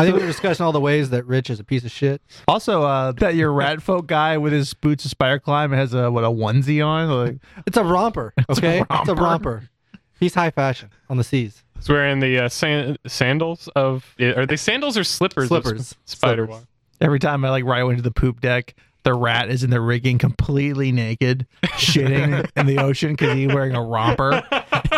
I think we were discussing all the ways that Rich is a piece of shit. Also, uh, that your rat folk guy with his boots of spider climb has a what a onesie on. Like, It's a romper, okay? It's a romper. romper. He's high fashion on the seas. He's wearing the uh, san- sandals of. Are they sandals or slippers? of Slippers. sp- Spider Slippers. Walk. every time I like ride into the poop deck, the rat is in the rigging completely naked, shitting in the ocean because he's wearing a romper.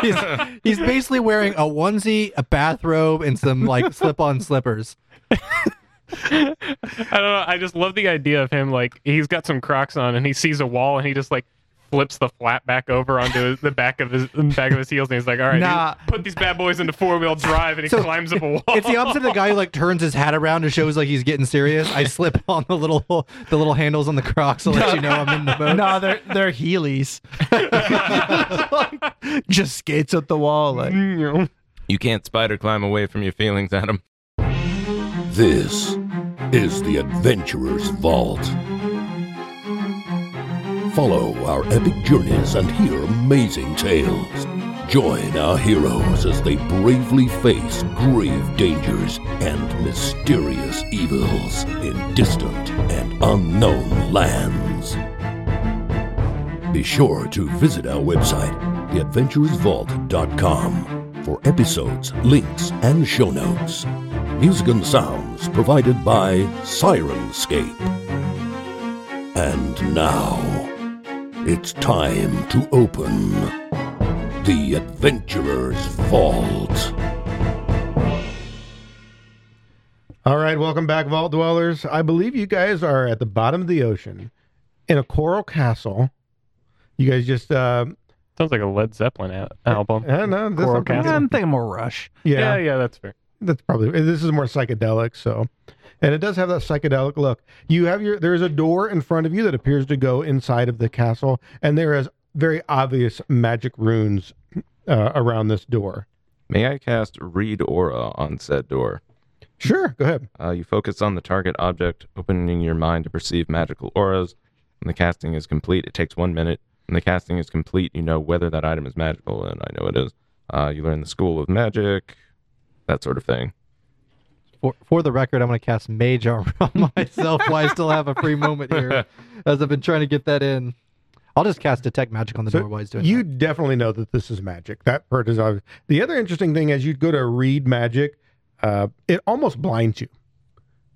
He's, he's basically wearing a onesie, a bathrobe, and some like slip-on slippers. I don't know. I just love the idea of him. Like he's got some Crocs on, and he sees a wall, and he just like flips the flat back over onto the back of his back of his heels, and he's like, "All right, Nah. put these bad boys into four wheel drive," and he So, climbs up a wall. It's the opposite of the guy who like turns his hat around and shows like he's getting serious. I slip on the little the little handles on the Crocs to let you know I'm in the boat. no, they're they're Heelys. Just skates up the wall like. You can't spider climb away from your feelings, Adam. This is the Adventurer's Vault. Follow our epic journeys and hear amazing tales. Join our heroes as they bravely face grave dangers and mysterious evils in distant and unknown lands. Be sure to visit our website, theadventurersvault.com, for episodes, links, and show notes. Music and sounds provided by Syrinscape. And now, it's time to open the Adventurer's Vault. All right, welcome back, Vault Dwellers. I believe you guys are at the bottom of the ocean in a coral castle. You guys just, uh, Sounds like a Led Zeppelin a- album. I don't know. This Coral something- Castle. I'm thinking more Rush. Yeah, Yeah, yeah, that's fair. that's probably this is more psychedelic. So, and it does have that psychedelic look. You have your there is a door in front of you that appears to go inside of the castle, and there is very obvious magic runes uh, around this door. May I cast Read Aura on said door? Sure, go ahead. Uh, you focus on the target object, opening your mind to perceive magical auras. When the casting is complete, it takes one minute. When the casting is complete, you know whether that item is magical, and I know it is. Uh, you learn the school of magic, that sort of thing. For, for the record, I'm going to cast Mage Armor on myself while I still have a free moment here, as I've been trying to get that in. I'll just cast Detect Magic on the So door while he's doing you that. definitely know that this is magic. That part is obvious. The other interesting thing is you go to read magic, uh, it almost blinds you.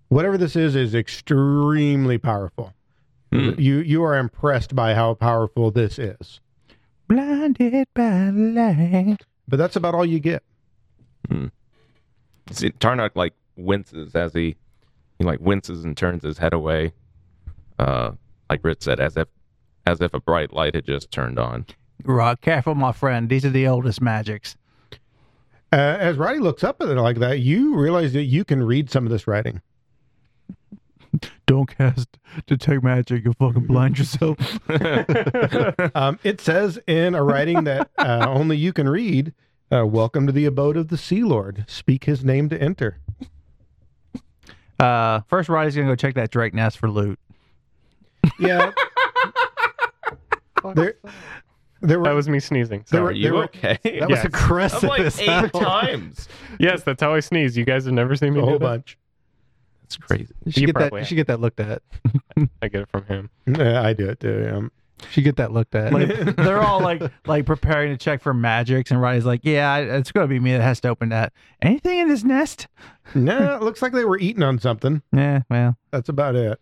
Whatever this is is extremely powerful. Hmm. You you are impressed by how powerful this is. Blinded by light. But that's about all you get. See, Tarnak like winces as he he like winces and turns his head away. Uh, like Rich said, as if as if a bright light had just turned on. Right, careful, my friend. These are the oldest magics. Uh, as Roddy looks up at it like that, you realize that you can read some of this writing. Don't cast detect magic. You'll fucking blind yourself. Um, it says in a writing that uh, only you can read. Uh, Welcome to the abode of the Sea Lord. Speak his name to enter. Uh, first, Roddy's gonna go check that Drake nest for loot. Yeah. there, there were That was me sneezing. There Sorry. were- Are you there were- okay? That was Yes. aggressive. I'm like as eight hell. times. yes, that's how I sneeze. You guys have never seen me a whole do that? bunch. That's crazy. You should, You get that, probably you should get that looked at. I get it from him. Yeah, I do it too. Um, You should get that looked at. Like they're all like like preparing to check for magics, and Roddy's like, "Yeah, it's gonna be me that has to open that. Anything in this nest? no, it looks like they were eating on something. Yeah, well, That's about it.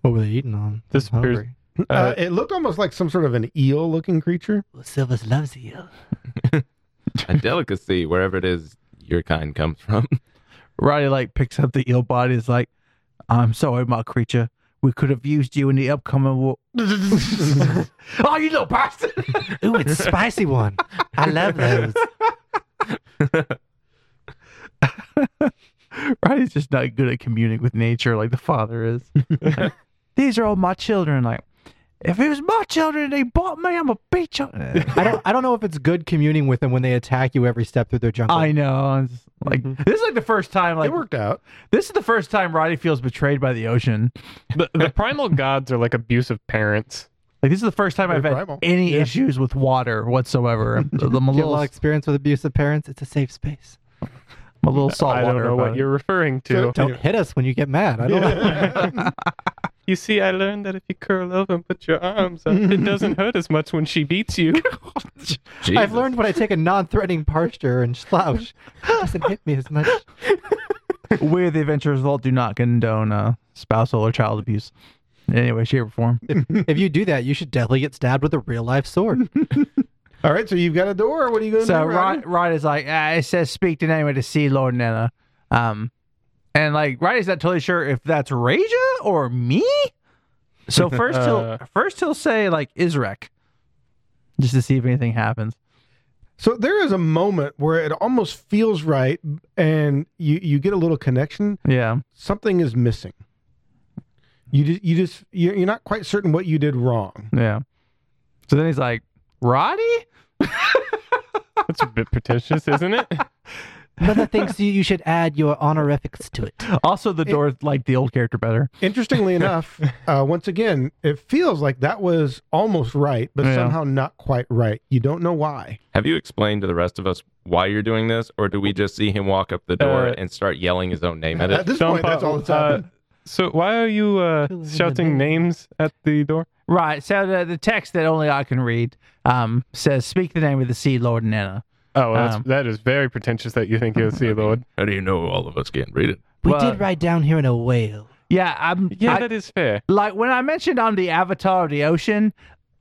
what were they eating on? This I'm appears- hungry. Uh, it looked almost like some sort of an eel-looking creature. Silvers loves you. A delicacy, wherever it is your kind comes from. Roddy like picks up the eel body. Is like, "I'm sorry, my creature. We could have used you in the upcoming war." oh, you little bastard! Ooh, it's a spicy one. I love those. Roddy's just not good at communing with nature like the father is. These are all my children. Like, if it was my children and they bought me, I'm a beat you. I don't. I don't know if it's good communing with them when they attack you every step through their jungle. I know. It's like mm-hmm. this is like the first time. Like it worked out. this is the first time Roddy feels betrayed by the ocean. The, the primal gods are like abusive parents. Like this is the first time Very I've had primal. any Yeah. issues with water whatsoever. I'm, I'm a You a lot little. of experience with abusive parents. It's a safe space. a little salt I don't know what it. you're referring to. So- Don't hit us when you get mad. I don't know. You see, I learned that if you curl over and put your arms up, it doesn't hurt as much when she beats you. I've learned when I take a non-threatening posture and slouch, it doesn't hit me as much. We, the Adventurers Vault, do not condone uh, spousal or child abuse in any way, shape, or form. If you do that, you should definitely get stabbed with a real-life sword. All right, so you've got a door. What are you going to so do? Rodney? Rod, Rod is like, ah, it says speak the name of the Sea Lord Nana. Um, and like, Roddy's not totally sure if that's Raja or me. So first he'll Uh. first he'll say like Isrek, just to see if anything happens. So there is a moment where it almost feels right, and you you get a little connection. Yeah. Something is missing. You just you just you're, you're not quite certain what you did wrong. Yeah. So then he's like, Roddy? That's a bit pretentious, isn't it? Mother thinks you, you should add your honorifics to it. Also, the door liked the old character better. Interestingly enough, uh, once again, it feels like that was almost right, but Yeah. somehow not quite right. You don't know why. Have you explained to the rest of us why you're doing this, or do we just see him walk up the door Uh, and start yelling his own name at At it? this John point, that's all that's uh, happened. So why are you uh, Who is in the shouting names at the door? Right. So the, the text that only I can read um, says, "Speak the name of the Sea Lord Nana." Oh, that's, Um, that is very pretentious that you think you'll see Sea Lord. How do you know all of us can't read it? We Well- did write down here in a whale. Yeah, I'm. Yeah, I- that is fair. like when I mentioned I'm the Avatar of the ocean.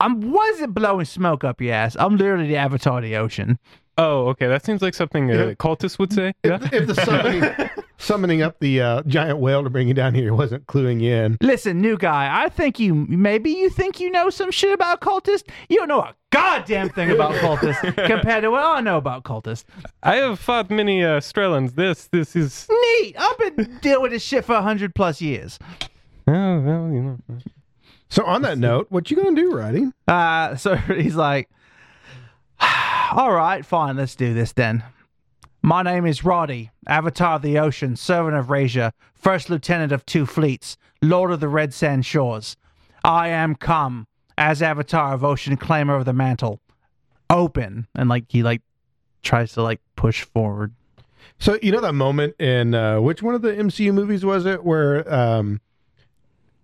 I'm wasn't blowing smoke up your ass. I'm literally the Avatar of the ocean. Oh, okay. That seems like something Yeah. a cultist would say. Yeah. If, if the summoning, summoning up the uh, giant whale to bring you down here wasn't cluing you in. Listen, new guy. I think you maybe you think you know some shit about cultists. You don't know a goddamn thing about cultists compared to what I know about cultists. I have fought many uh, Strelans. This, this is. Neat. I've been dealing with this shit for a hundred plus years. Oh, well, you know. So on that note, what you gonna do, Roddy? Uh, so he's like, all right, fine, let's do this then. My name is Roddy, Avatar of the Ocean, servant of Raja, first lieutenant of two fleets, lord of the Red Sand Shores. I am come as Avatar of Ocean, claimer of the mantle. Open. And like, he like tries to like push forward. So you know that moment in uh, which one of the MCU movies was it where um,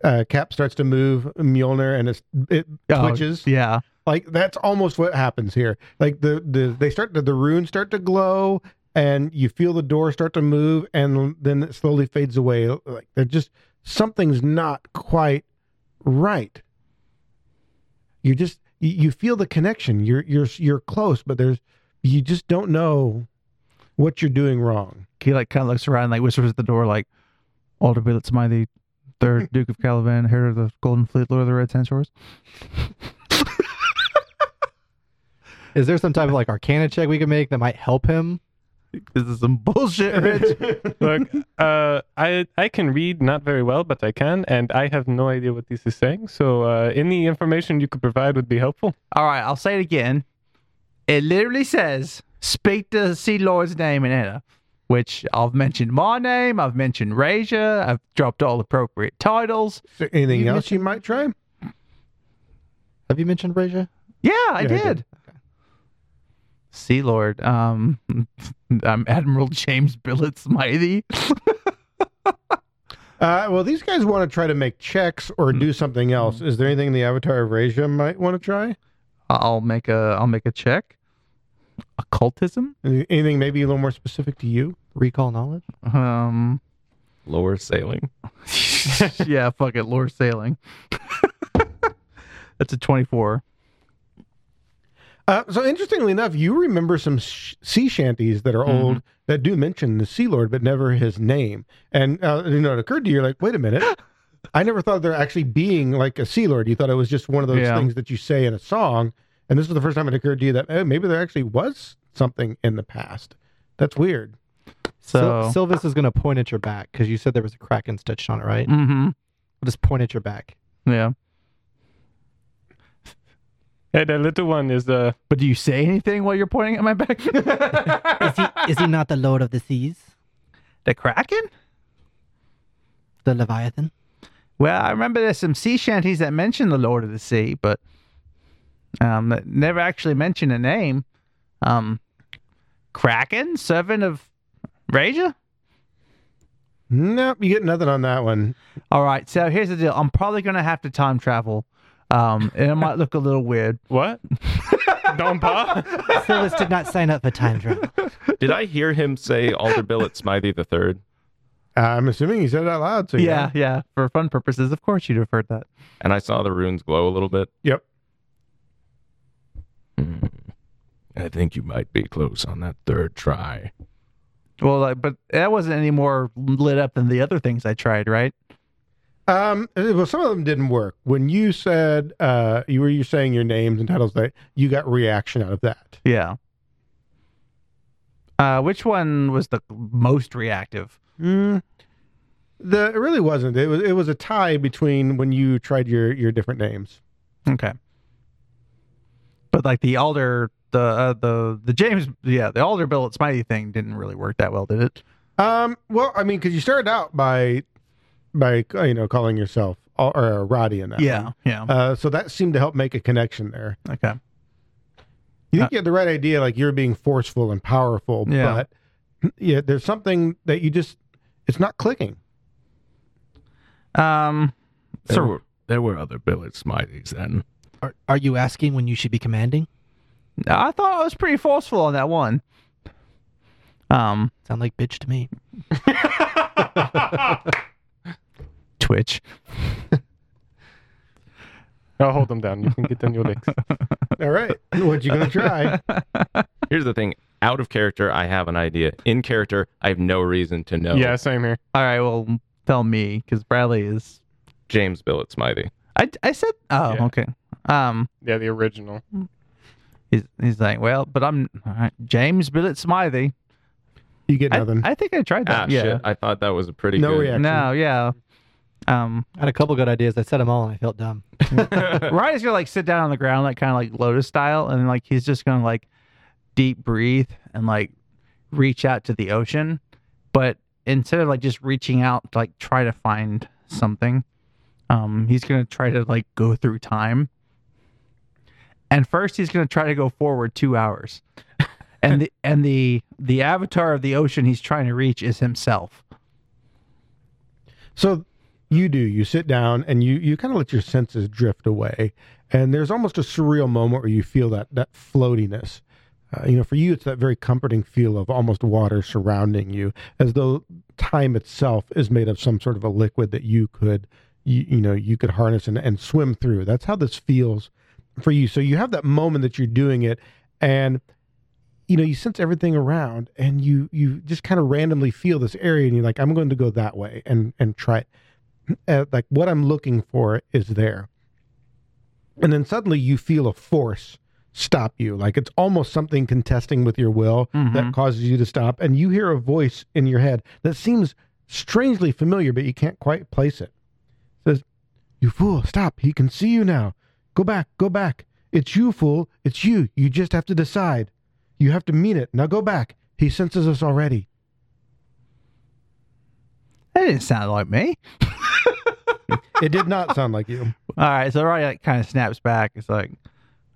uh, Cap starts to move Mjolnir and it's, it Oh, twitches? Yeah. Like that's almost what happens here. Like the the they start to, the runes start to glow and you feel the door start to move and then it slowly fades away. Like they're just something's not quite right. You just you, you feel the connection. You're you're you're close, but there's you just don't know what you're doing wrong. He like kind of looks around, and, like whispers at the door, like, Alder Billet Smiley, third Duke of Caliban, heir of the Golden Fleet, Lord of the Red Sand Shores. Is there some type of like arcana check we can make that might help him? This is some bullshit, Rich. Look, uh, I I can read not very well, but I can, and I have no idea what this is saying. So uh, any information you could provide would be helpful. All right, I'll say it again. It literally says, "Speak the Sea Lord's name and Anna," which I've mentioned my name, I've mentioned Raja, I've dropped all appropriate titles. Is there anything You else you might try? Have you mentioned Raja? Yeah, I Yeah, I did. did. Sea Lord, um, I'm Admiral James Billet Smiley. Uh, well, these guys want to try to make checks or do something else. Is there anything the Avatar of Raja might want to try? I'll make a, I'll make a check. Occultism. Anything maybe a little more specific to you? Recall knowledge? Um, Lower sailing. yeah, fuck it, lore sailing. That's a 24. Uh, so interestingly enough, you remember some sh- sea shanties that are old that do mention the Sea Lord, but never his name. And uh, you know, it occurred to you, you're like, wait a minute, I never thought there actually being like a Sea Lord. You thought it was just one of those Yeah. things that you say in a song. And this was the first time it occurred to you that oh, maybe there actually was something in the past. That's weird. So, Sil- Silvis is going to point at your back because you said there was a kraken stitched on it, right? mm-hmm. I'll Just point at your back. Yeah. Hey, that little one is the. But do you say anything while you're pointing at my back? Is he, is he not the Lord of the Seas? the Kraken? The Leviathan? Well, I remember there's some sea shanties that mention the Lord of the Sea, but um, that never actually mention a name. Um, Kraken, servant of Raja? Nope, you get nothing on that one. All right. So here's the deal. I'm probably gonna have to time travel, um, and it might look a little weird. What? Don't pa? Phyllis did not sign up for time travel. Did I hear him say Alder Billet Smythe the third? I'm assuming he said it out loud. So Yeah, yeah. For fun purposes, of course you'd have heard that. And I saw the runes glow a little bit. Yep. Hmm. I think you might be close on that third try. Well, like, but that wasn't any more lit up than the other things I tried, right? Um, well, some of them didn't work. When you said uh, you were you saying your names and titles, that you got reaction out of that. Yeah. Uh, which one was the most reactive? Mm, the it really wasn't. It was it was a tie between when you tried your your different names. Okay. But like the alder, the uh, the the James, yeah, the alder billet Smiley thing didn't really work that well, did it? Um, well, I mean, because you started out by by you know calling yourself Al- or Roddy in that. one. yeah. Uh, so that seemed to help make a connection there. Okay. You think Uh, you had the right idea, like you're being forceful and powerful, Yeah. but yeah, there's something that you just it's not clicking. Um. There, So were, there were other Billet Smythes then. Are, are you asking when you should be commanding? I thought I was pretty forceful on that one. Um. Sound like bitch to me. Twitch. I'll hold them down. You can get down your licks. All right, what you gonna try? Here's the thing. Out of character, I have an idea. In character, I have no reason to know. Yeah, same here. All right. Well, tell me because Bradley is. James Billet Smythe. I, I said. Oh, Yeah. okay. Um. Yeah, the original. He's he's like, well, but I'm all right, James Billet Smiley. You get I, nothing. I think I tried Ah, that. yeah. shit. I thought that was a pretty No good. reaction. No. Yeah. Um. I had a couple good ideas. I said them all and I felt dumb. Ryan's gonna like sit down on the ground, like kind of like lotus style, and like he's just gonna like deep breathe and like reach out to the ocean, but instead of like just reaching out to like try to find something, um, he's gonna try to like go through time. And first, he's gonna try to go forward two hours, and the and the the avatar of the ocean he's trying to reach is himself. So you do. You sit down and you you kind of let your senses drift away, and there's almost a surreal moment where you feel that that floatiness. Uh, you know, for you, it's that very comforting feel of almost water surrounding you, as though time itself is made of some sort of a liquid that you could, you, you know, you could harness and, and swim through. That's how this feels for you. So you have that moment that you're doing it, and you know, you sense everything around, and you you just kind of randomly feel this area, and you're like, I'm going to go that way and and try it. Uh, like what I'm looking for is there, and then suddenly you feel a force stop you, like it's almost something contesting with your will that Mhm. causes you to stop, and you hear a voice in your head that seems strangely familiar, but you can't quite place it. It says, "You fool, stop! He can see you now. Go back, go back. It's you, fool. It's you. You just have to decide. You have to mean it. Now go back. He senses us already." That didn't sound like me. It did not sound like you. All right, so Ryan like, kind of snaps back. It's like,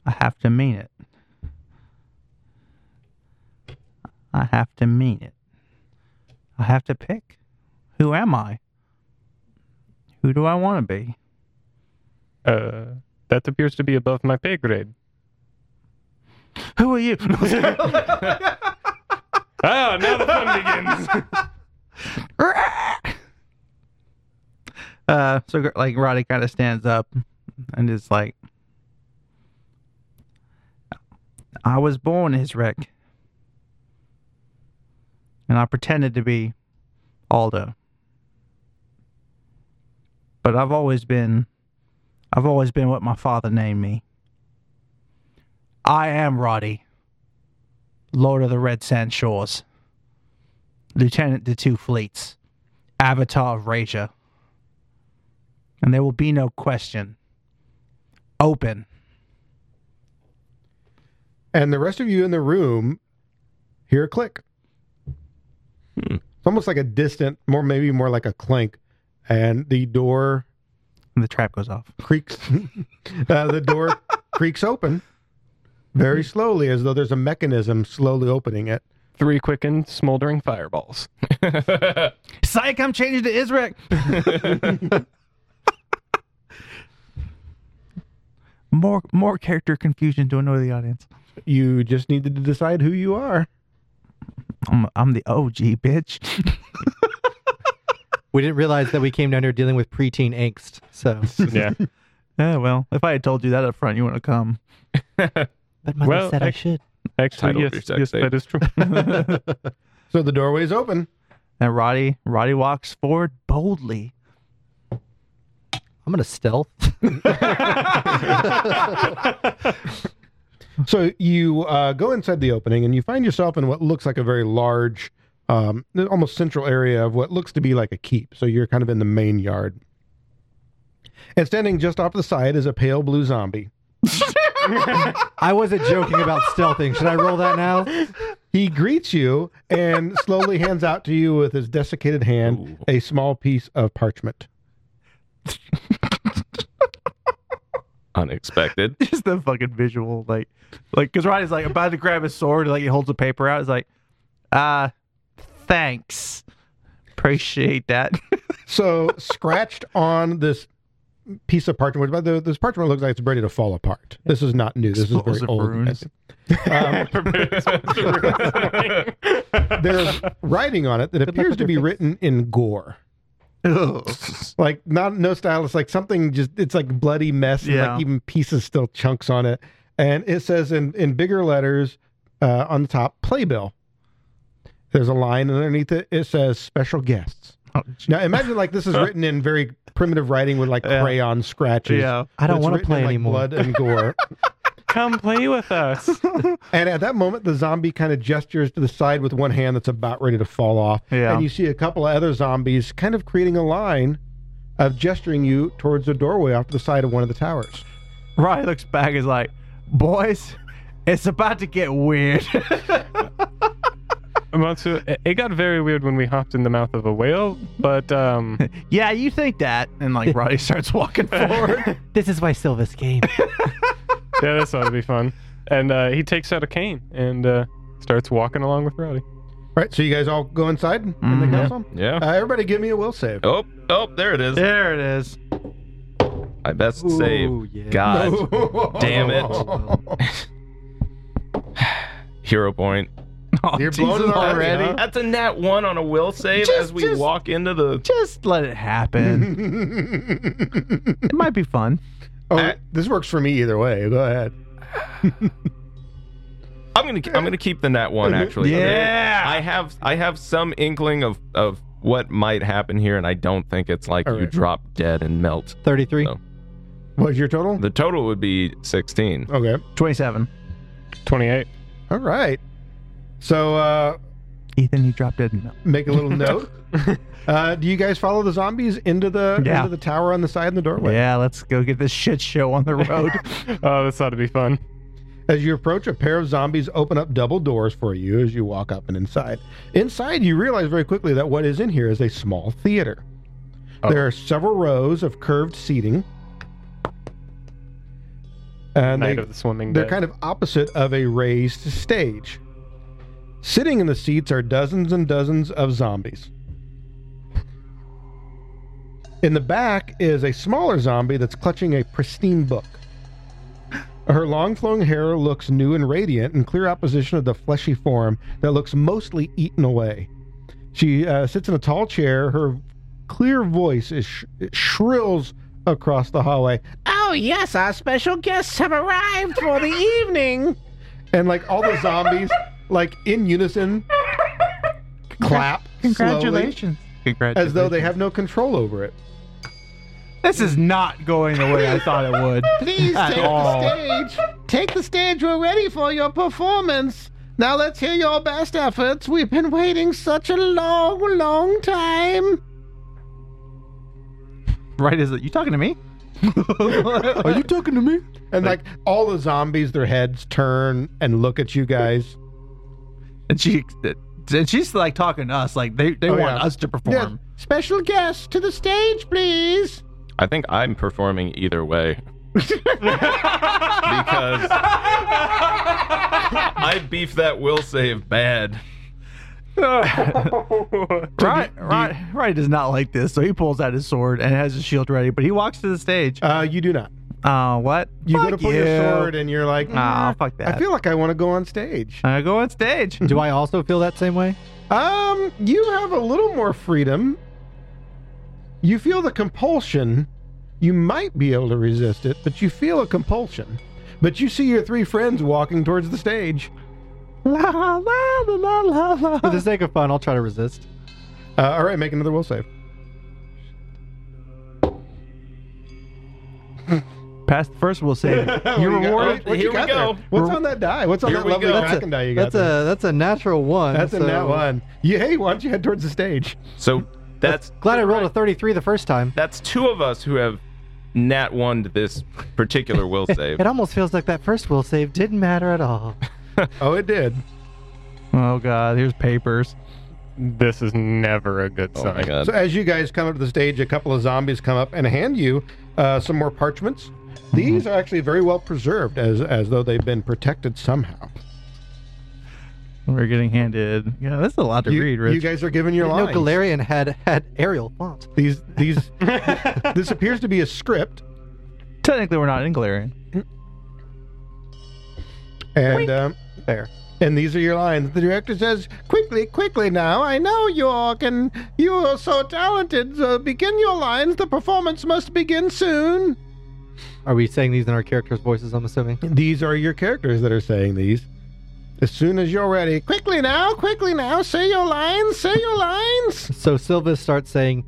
I have to mean it. I have to mean it. I have to pick. Who am I? Who do I want to be? Uh, that appears to be above my pay grade. Who are you? Ah, now the fun begins. uh, so like Roddy kind of stands up and is like, I was born Isrek. And I pretended to be Aldo. But I've always been I've always been what my father named me. I am Roddy, Lord of the Red Sand Shores, Lieutenant to two fleets, Avatar of Raja. And there will be no question. Open. And the rest of you in the room hear a click. Hmm. It's almost like a distant, more maybe more like a clink, and the door And the trap goes off. creaks. uh, the door creaks open very slowly, as though there's a mechanism slowly opening it. Three quickened, smoldering fireballs. Psych, I'm changing to Isrek. More more character confusion to annoy the audience. You just needed to decide who you are. I'm, I'm the OG bitch. We didn't realize that we came down here dealing with preteen angst. So, Yeah. yeah, well, if I had told you that up front, you wouldn't have come. but mother Well, said I I- should. Actually, yes, yes, sex that is true. So the doorway is open. And Roddy, Roddy walks forward boldly. I'm gonna stealth. So you uh, go inside the opening and you find yourself in what looks like a very large, um, almost central area of what looks to be like a keep. So you're kind of in the main yard. And standing just off the side is a pale blue zombie. I wasn't joking about stealthing. Should I roll that now? He greets you and slowly hands out to you with his desiccated hand Ooh. a small piece of parchment. Unexpected. Just the fucking visual, like, like, because Roddy's like about to grab his sword, like he holds the paper out. He's like, uh, thanks. Appreciate that. So scratched on this piece of parchment, but the, this parchment looks like it's ready to fall apart. This is not new. This is very old. runes. Um, there's writing on it that appears to be written in gore. Like not no style. It's like something just it's like bloody mess. And Yeah. like even pieces still chunks on it. And it says in, in bigger letters uh, on the top, playbill. There's a line underneath it. It says special guests. Oh, Now imagine like this is written in very primitive writing with like Yeah. crayon scratches. yeah. I don't want to play in, like, anymore. Blood and gore. Come play with us. And at that moment, the zombie kind of gestures to the side with one hand that's about ready to fall off. Yeah. And you see a couple of other zombies kind of creating a line of gesturing you towards the doorway off to the side of one of the towers. Roddy looks back. Is like, boys, it's about to get weird. Matsu, it- it got very weird when we hopped in the mouth of a whale, but um, yeah, you think that? And like Roddy starts walking forward. This is why Silvis came. yeah, this ought to be fun. And uh, he takes out a cane and uh, starts walking along with Rowdy. All right, so you guys all go inside in the Mhm. castle. Yeah. Uh, everybody, give me a will save. Oh, oh, there it is. there it is. My best Ooh, save. yeah. God. Damn it. Hero point. Oh, You're blowing it already, huh? That's a nat one on a will save Just- as we just- walk into the. Just let it happen. it might be fun. Oh, this works for me either way. Go ahead. I'm gonna I'm gonna keep the nat one actually. Yeah. I have I have some inkling of of what might happen here, and I don't think it's like All you drop dead and melt. 33. So- What's your total? The total would be 16. Okay. Twenty-seven. 28. All right. So uh, Ethan, you dropped it. No. make a little note. Uh, do you guys follow the zombies into the Yeah. into the tower on the side in the doorway? Yeah, let's go get this shit show on the road. Oh, this ought to be fun. As you approach, a pair of zombies open up double doors for you as you walk up and inside. Inside, you realize very quickly that what is in here is a small theater. Oh. There are several rows of curved seating. And Night they, of the Swimming they're Dead. kind of opposite of a raised stage. Sitting in the seats are dozens and dozens of zombies. In the back is a smaller zombie that's clutching a pristine book. Her long flowing hair looks new and radiant in clear opposition of the fleshy form that looks mostly eaten away. She uh, sits in a tall chair. Her clear voice is sh- shrills across the hallway. Oh, yes, our special guests have arrived for the evening. And like all the zombies, like in unison, clap Congratulations. slowly, as though they have no control over it. This is not going the way I thought it would. Please At take all. the stage. Take the stage. We're ready for your performance. Now let's hear your best efforts. We've been waiting such a long, long time. Right? Is it you talking to me? Are you talking to me? And like all the zombies, their heads turn and look at you guys. And she, and she's like talking to us, like they, they Oh, want yeah. us to perform. Special guests to the stage, please. I think I'm performing either way. because I beef that will save bad. Right, right, right. Does not like this, so he pulls out his sword and has his shield ready. But he walks to the stage. Uh, you do not. Oh, what? You go to Fuck pull you. your sword, and you're like, Nah, "Mm, fuck that. I feel like I want to go on stage. I go on stage. Do I also feel that same way? Um, you have a little more freedom. You feel the compulsion. You might be able to resist it, but you feel a compulsion. But you see your three friends walking towards the stage. la la la la la la. For the sake of fun, I'll try to resist. Uh, all right, make another will save. Past first, we'll say What you're you got- rewarded. what- what you Here we got go. there? What's on that die? What's on Here that we lovely go. That's Kraken a, die you got that's there? a that's a natural one. That's a so- nat one. You, hey, why don't you head towards the stage? So that's Glad I rolled a 33 the first time. that's two of us who have nat one to this particular will save. It almost feels like that first will save didn't matter at all. Oh, it did. Oh god, here's papers. This is never a good Oh sign. my god. So as you guys come up to the stage, a couple of zombies come up and hand you uh, some more parchments. These are actually very well preserved, as as though they've been protected somehow. We're getting handed. Yeah, that's a lot to You, read, Rich. you guys are giving your No, lines. Golarion had had Arial font. These these this appears to be a script, Technically, we're not in Golarion. and um, Fair. and these are your lines. The director says, "Quickly, quickly now! I know you all can. you are so talented. So begin your lines. The performance must begin soon." Are we saying these in our characters' voices? I'm assuming. These are your characters that are saying these. As soon as you're ready, quickly now, quickly now, say your lines, say your lines. So Sylvus starts saying,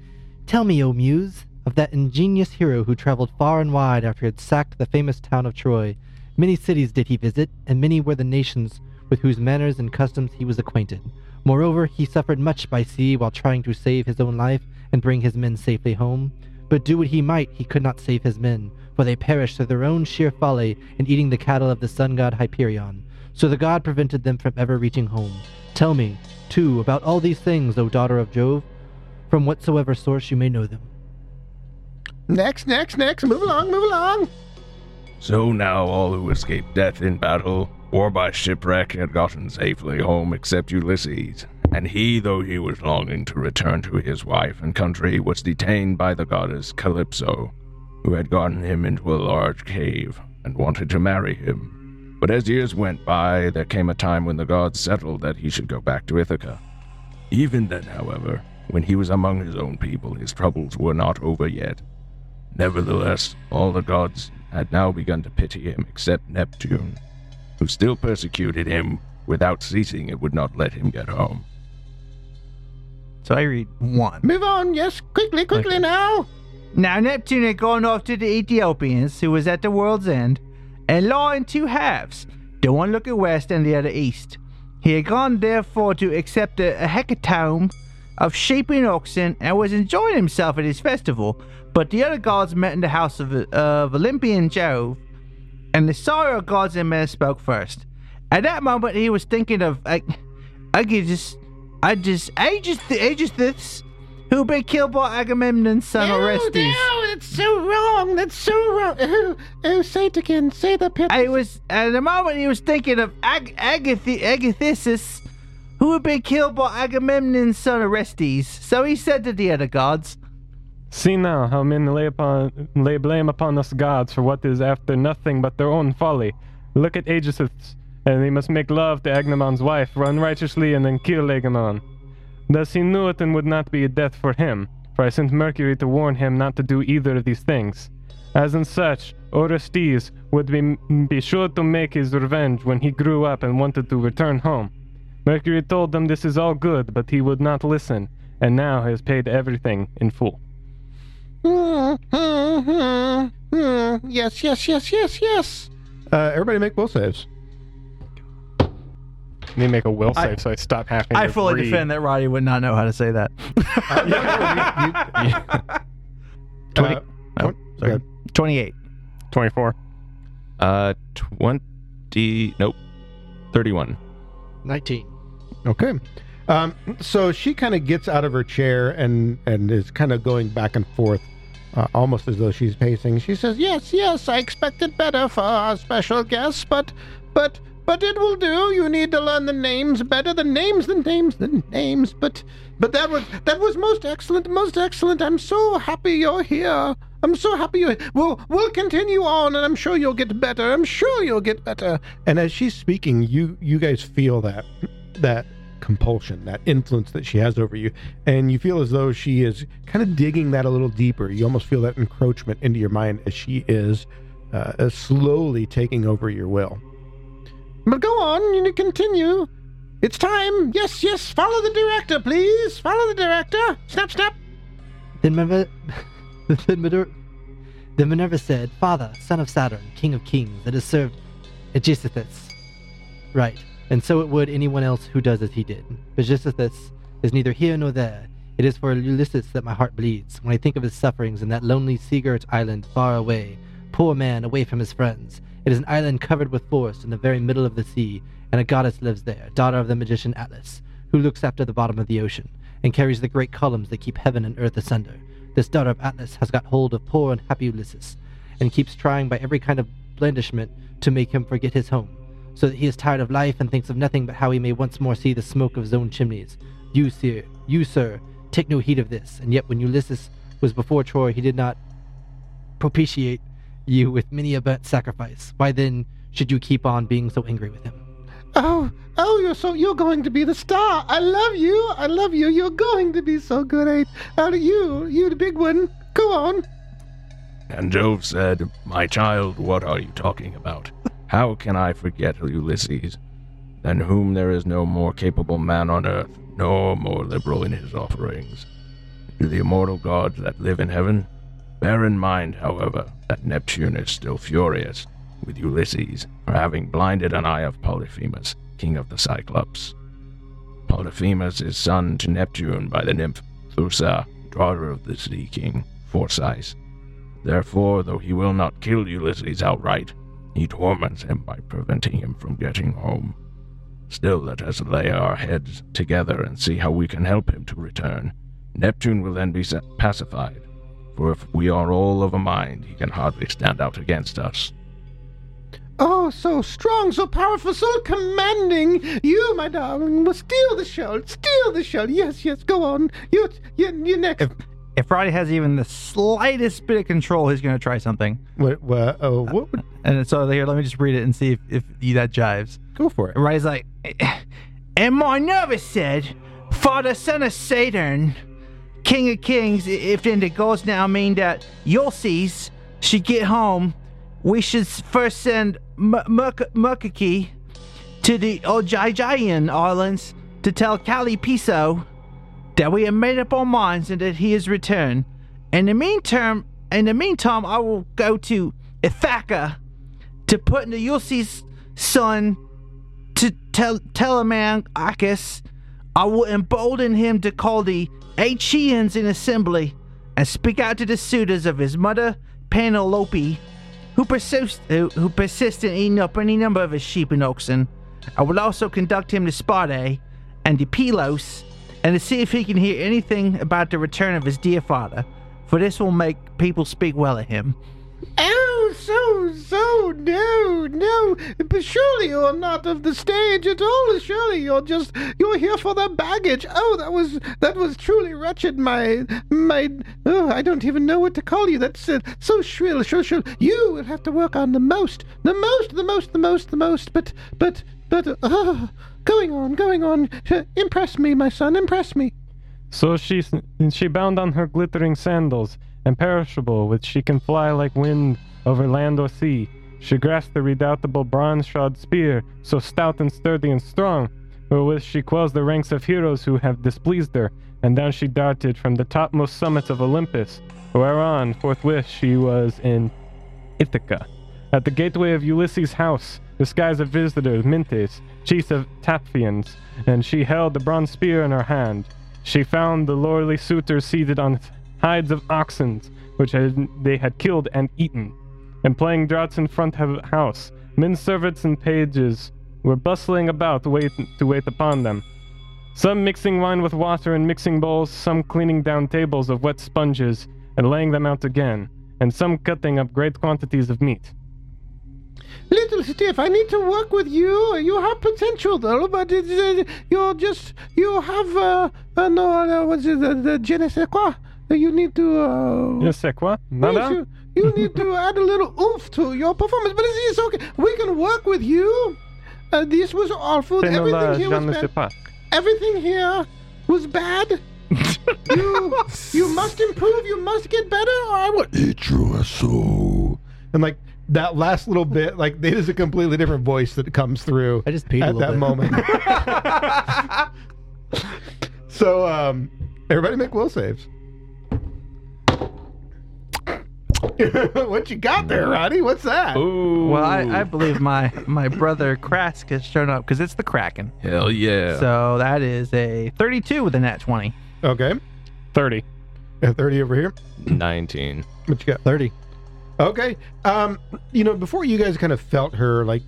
"Tell me, O Muse, of that ingenious hero who traveled far and wide after he had sacked the famous town of Troy. Many cities did he visit, and many were the nations with whose manners and customs he was acquainted. Moreover, he suffered much by sea while trying to save his own life and bring his men safely home. But do what he might, he could not save his men, for they perished through their own sheer folly in eating the cattle of the sun god Hyperion. So the god prevented them from ever reaching home. Tell me, too, about all these things, O daughter of Jove, from whatsoever source you may know them. Next, next, next, move along, move along. So now all who escaped death in battle or by shipwreck had gotten safely home except Ulysses. And he, though he was longing to return to his wife and country, was detained by the goddess Calypso, who had gotten him into a large cave and wanted to marry him. But as years went by, there came a time when the gods settled that he should go back to Ithaca. Even then, however, when he was among his own people, his troubles were not over yet. Nevertheless, all the gods had now begun to pity him except Neptune, who still persecuted him without ceasing and would not let him get home. So I read one. Move on, yes, quickly, quickly now. Now Neptune had gone off to the Ethiopians, who was at the world's end, and law in two halves, the one looking west and the other east. He had gone therefore to accept a, a hecatomb of sheep and oxen, and was enjoying himself at his festival. But the other gods met in the house of, of Olympian Jove, and the sorrow gods and men spoke first. At that moment, he was thinking of I, I could just, I just, Aegis, Aegis, who had been killed by Agamemnon's son Orestes. Oh no, that's so wrong. That's so wrong. Oh, oh say it again. Say the pit. I was at the moment he was thinking of Ag- Agath- Agathisis, who had been killed by Agamemnon's son Orestes. So he said to the other gods, See now how men lay upon lay blame upon us gods for what is after nothing but their own folly. Look at Aegisthus, and he must make love to Agamemnon's wife, run righteously, and then kill Agamemnon. Thus he knew it and would not be a death for him, for I sent Mercury to warn him not to do either of these things. As in such, Orestes would be, be sure to make his revenge when he grew up and wanted to return home. Mercury told them this is all good, but he would not listen, and now has paid everything in full. Yes, yes, yes, yes, yes. Uh, everybody make will saves. Need to make a will I- save, so I stop having I to fully read. defend that Roddy would not know how to say that. Twenty. Oh, sorry. 28. 24. Uh, 20. Nope. 31. 19. Okay. Um, so she kind of gets out of her chair and and is kind of going back and forth, uh, almost as though she's pacing. She says, "Yes, yes, I expected better for our special guest, but but but it will do. You need to learn the names better. The names, the names, the names. But but that was that was most excellent, most excellent. I'm so happy you're here. I'm so happy you. We'll we'll continue on, and I'm sure you'll get better. I'm sure you'll get better. And as she's speaking, you you guys feel that that compulsion, that influence that she has over you, and you feel as though she is kind of digging that a little deeper. You almost feel that encroachment into your mind as she is uh, slowly taking over your will. But go on, you continue. It's time. Yes, yes. Follow the director, please. Follow the director. Snap, snap. Then Minerva, then, Minerva, then Minerva said, Father, son of Saturn, king of kings, that has served Aegisthus. Right, and so it would anyone else who does as he did. Aegisthus is neither here nor there. It is for Ulysses that my heart bleeds, when I think of his sufferings in that lonely sea-girt island far away, poor man away from his friends. It is an island covered with forest in the very middle of the sea, and a goddess lives there, daughter of the magician Atlas, who looks after the bottom of the ocean, and carries the great columns that keep heaven and earth asunder. This daughter of Atlas has got hold of poor unhappy Ulysses, and keeps trying by every kind of blandishment to make him forget his home, so that he is tired of life and thinks of nothing but how he may once more see the smoke of his own chimneys. You, sir, you, sir, take no heed of this, and yet when Ulysses was before Troy, he did not propitiate you with many a burnt sacrifice. Why then should you keep on being so angry with him? Oh, oh, you're so you're going to be the star. I love you. I love you. You're going to be so good. Eight out of you, you the big one. Go on. And Jove said, My child, what are you talking about? How can I forget Ulysses, than whom there is no more capable man on earth, nor more liberal in his offerings? To the immortal gods that live in heaven, bear in mind, however, that Neptune is still furious with Ulysses for having blinded an eye of Polyphemus, king of the Cyclops. Polyphemus is son to Neptune by the nymph Thoosa, daughter of the sea king, Phorcys. Therefore, though he will not kill Ulysses outright, he torments him by preventing him from getting home. Still, let us lay our heads together and see how we can help him to return. Neptune will then be pacified, for if we are all of a mind, he can hardly stand out against us. Oh, so strong, so powerful, so commanding. You, my darling, will steal the show. Steal the show. Yes, yes. Go on. You, you, you next. If if Roddy has even the slightest bit of control, he's going to try something. What? What? Oh, uh, what? Would, uh, And so here, let me just read it and see if, if that jives. go for it. Roddy's like, eh, eh, and Minerva said, Father, son of Saturn, King of Kings, if then the gods now mean that Ulysses should get home, we should first send M- Merc- to the Ogygian Islands to tell Kali Piso that we have made up our minds and that he has returned. In the meantime, in the meantime, I will go to Ithaca to put the Ulysses' son to tell Telemachus. I will embolden him to call the Achaeans in assembly and speak out to the suitors of his mother Penelope, who persist uh, who, who persist in eating up any number of his sheep and oxen. I will also conduct him to Sparta and to Pelos and to see if he can hear anything about the return of his dear father, for this will make people speak well of him. Oh, so, so, no, no. But surely you're not of the stage at all. Surely you're just, you're here for the baggage. Oh, that was, that was truly wretched. My, my, oh, I don't even know what to call you. That's uh, so shrill, so shrill. You will have to work on the most, the most, the most, the most, the most. But, but, but, uh, going on, going on. Uh, Impress me, my son, impress me. So she she bound on her glittering sandals, and perishable, which she can fly like wind over land or sea. She grasped the redoubtable bronze-shod spear, so stout and sturdy and strong, wherewith she quells the ranks of heroes who have displeased her, and down she darted from the topmost summits of Olympus, whereon forthwith she was in Ithaca. At the gateway of Ulysses' house, disguised as visitor Mintes, chief of Taphians, and she held the bronze spear in her hand. She found the lordly suitors seated on hides of oxen, which had, they had killed and eaten, and playing draughts in front of the house. Men servants and pages were bustling about wait, to wait upon them. Some mixing wine with water in mixing bowls, some cleaning down tables of wet sponges and laying them out again, and some cutting up great quantities of meat. little stiff. I need to work with you. You have potential, though, but uh, you're just you have uh, uh no uh, what's it the, the je ne sais quoi. You need to. Uh, Je sais quoi? yes, Nada? you, you need to add a little oomph to your performance, but it's, it's okay. We can work with you. Uh, this was awful. C'est Everything là, here was bad. pas. Everything here was bad. you you must improve. You must get better, or I will eat your soul. And like that last little bit, like it is a completely different voice that comes through I just peed at little that bit. moment. so, um, everybody make will saves. what you got there, Roddy? What's that? Ooh. Well, I, I believe my my brother Krask has shown up because it's the Kraken. Hell yeah. So that is a 32 with a nat 20. Okay, 30. Uh, thirty over here. 19. What you got? 30. Okay. Um, you know, before you guys kind of felt her like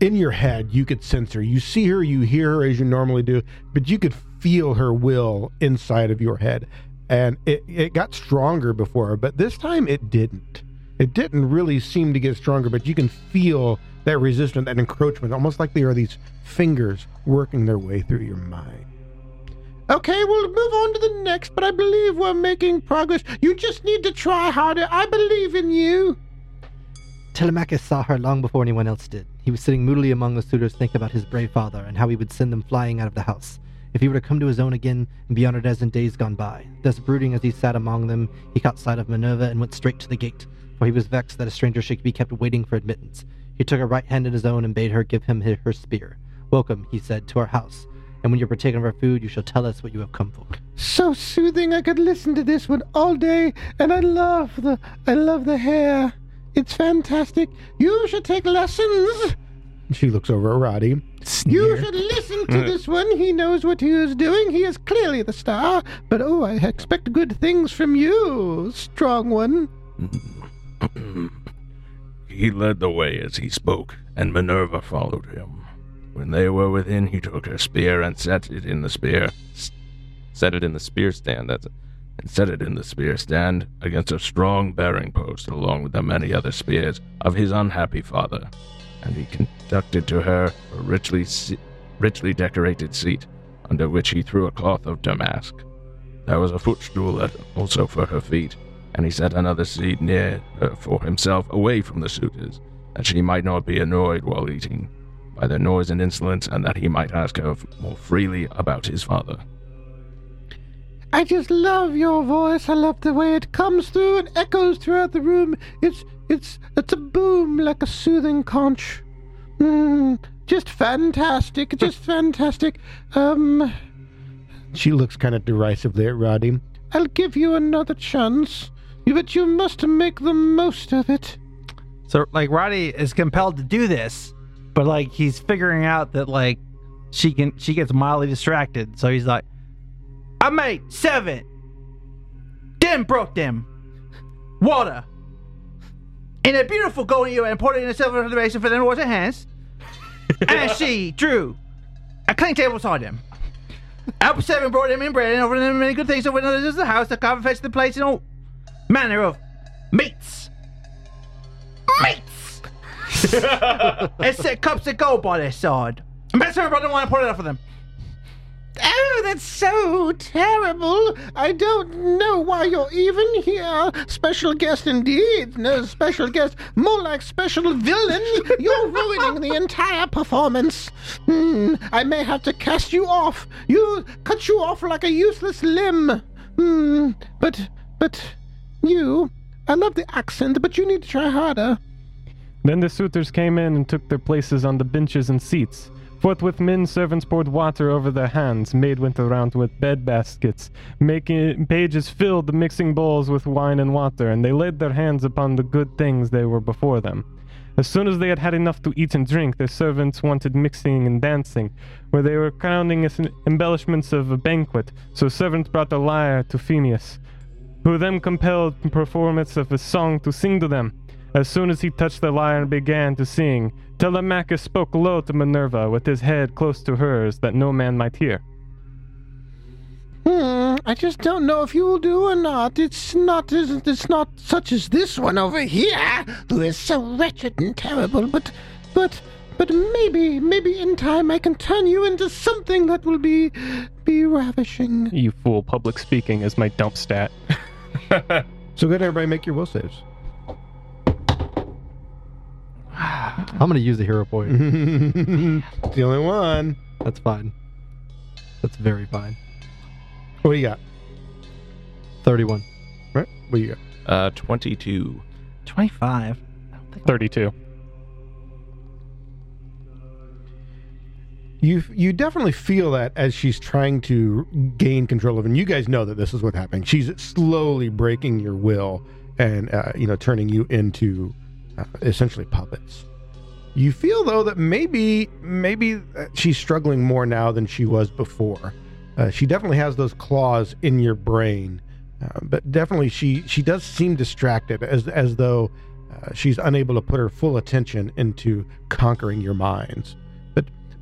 in your head, you could sense her. You see her, you hear her as you normally do, but you could feel her will inside of your head. And it, it got stronger before, but this time it didn't. It didn't really seem to get stronger, but you can feel that resistance, that encroachment, almost like there are these fingers working their way through your mind. Okay, we'll move on to the next, but I believe we're making progress. You just need to try harder. I believe in you. Telemachus saw her long before anyone else did. He was sitting moodily among the suitors thinking about his brave father and how he would send them flying out of the house. If he were to come to his own again and be honored as in days gone by. Thus brooding as he sat among them, he caught sight of Minerva and went straight to the gate, for he was vexed that a stranger should be kept waiting for admittance. He took her right hand in his own and bade her give him her, her spear. Welcome, he said, to our house, and when you're partaking of our food, you shall tell us what you have come for. So soothing. I could listen to this one all day, and I love the I love the hair. It's fantastic. You should take lessons. She looks over at Roddy. You should listen to this one. He knows what he is doing. He is clearly the star. But oh, I expect good things from you, strong one. He led the way as he spoke, and Minerva followed him. When they were within, he took her spear and set it in the spear. Set it in the spear stand. That's and set it in the spear stand against a strong bearing post, along with the many other spears of his unhappy father. And he conducted to her a richly, se- richly decorated seat, under which he threw a cloth of damask. There was a footstool also for her feet, and he set another seat near her for himself, away from the suitors, that she might not be annoyed while eating by their noise and insolence, and that he might ask her more freely about his father. I just love your voice. I love the way it comes through and echoes throughout the room. It's it's it's a boom like a soothing conch. Mm, just fantastic. Just fantastic. Um She looks kind of derisively at Roddy. I'll give you another chance. But you must make the most of it. So like Roddy is compelled to do this, but like he's figuring out that like she can she gets mildly distracted. So he's like, I made seven. Then broke them. Water. In a beautiful golden ear and poured it in a silver basin for them to wash their hands. and she drew a clean table beside them. Apple seven brought him in bread and over them many good things. So when others the house, the carver fetched the plates and all manner of meats. Meats! and set cups of gold by their side. And best her brother want to pour it up for them. Oh, that's so terrible. I don't know why you're even here. Special guest indeed. No special guest. More like special villain. You're ruining the entire performance. Hmm, I may have to cast you off. You cut you off like a useless limb. Hmm, but, but, you. I love the accent, but you need to try harder. Then the suitors came in and took their places on the benches and seats. Forthwith men servants poured water over their hands, made went around with bed baskets, making pages filled the mixing bowls with wine and water, and they laid their hands upon the good things they were before them. As soon as they had had enough to eat and drink, their servants wanted mixing and dancing, where they were crowning as embellishments of a banquet. So servants brought a lyre to Phineas, who then compelled performance of a song to sing to them. As soon as he touched the lyre and began to sing, Telemachus spoke low to Minerva with his head close to hers that no man might hear. Hmm, I just don't know if you will do or not. It's not it's not such as this one over here, who is so wretched and terrible. But but but maybe maybe in time I can turn you into something that will be be ravishing. You fool, public speaking is my dump stat. So good everybody, make your will saves. I'm gonna use the hero point. it's the only one. That's fine. That's very fine. What do you got? 31. Right? What do you got? Uh, 22. 25. 32. You you definitely feel that as she's trying to gain control of, and you guys know that this is what's happening. She's slowly breaking your will and uh, you know turning you into essentially puppets. You feel though that maybe maybe uh, she's struggling more now than she was before. Uh, she definitely has those claws in your brain, uh, but definitely she she does seem distracted as as though uh, she's unable to put her full attention into conquering your minds.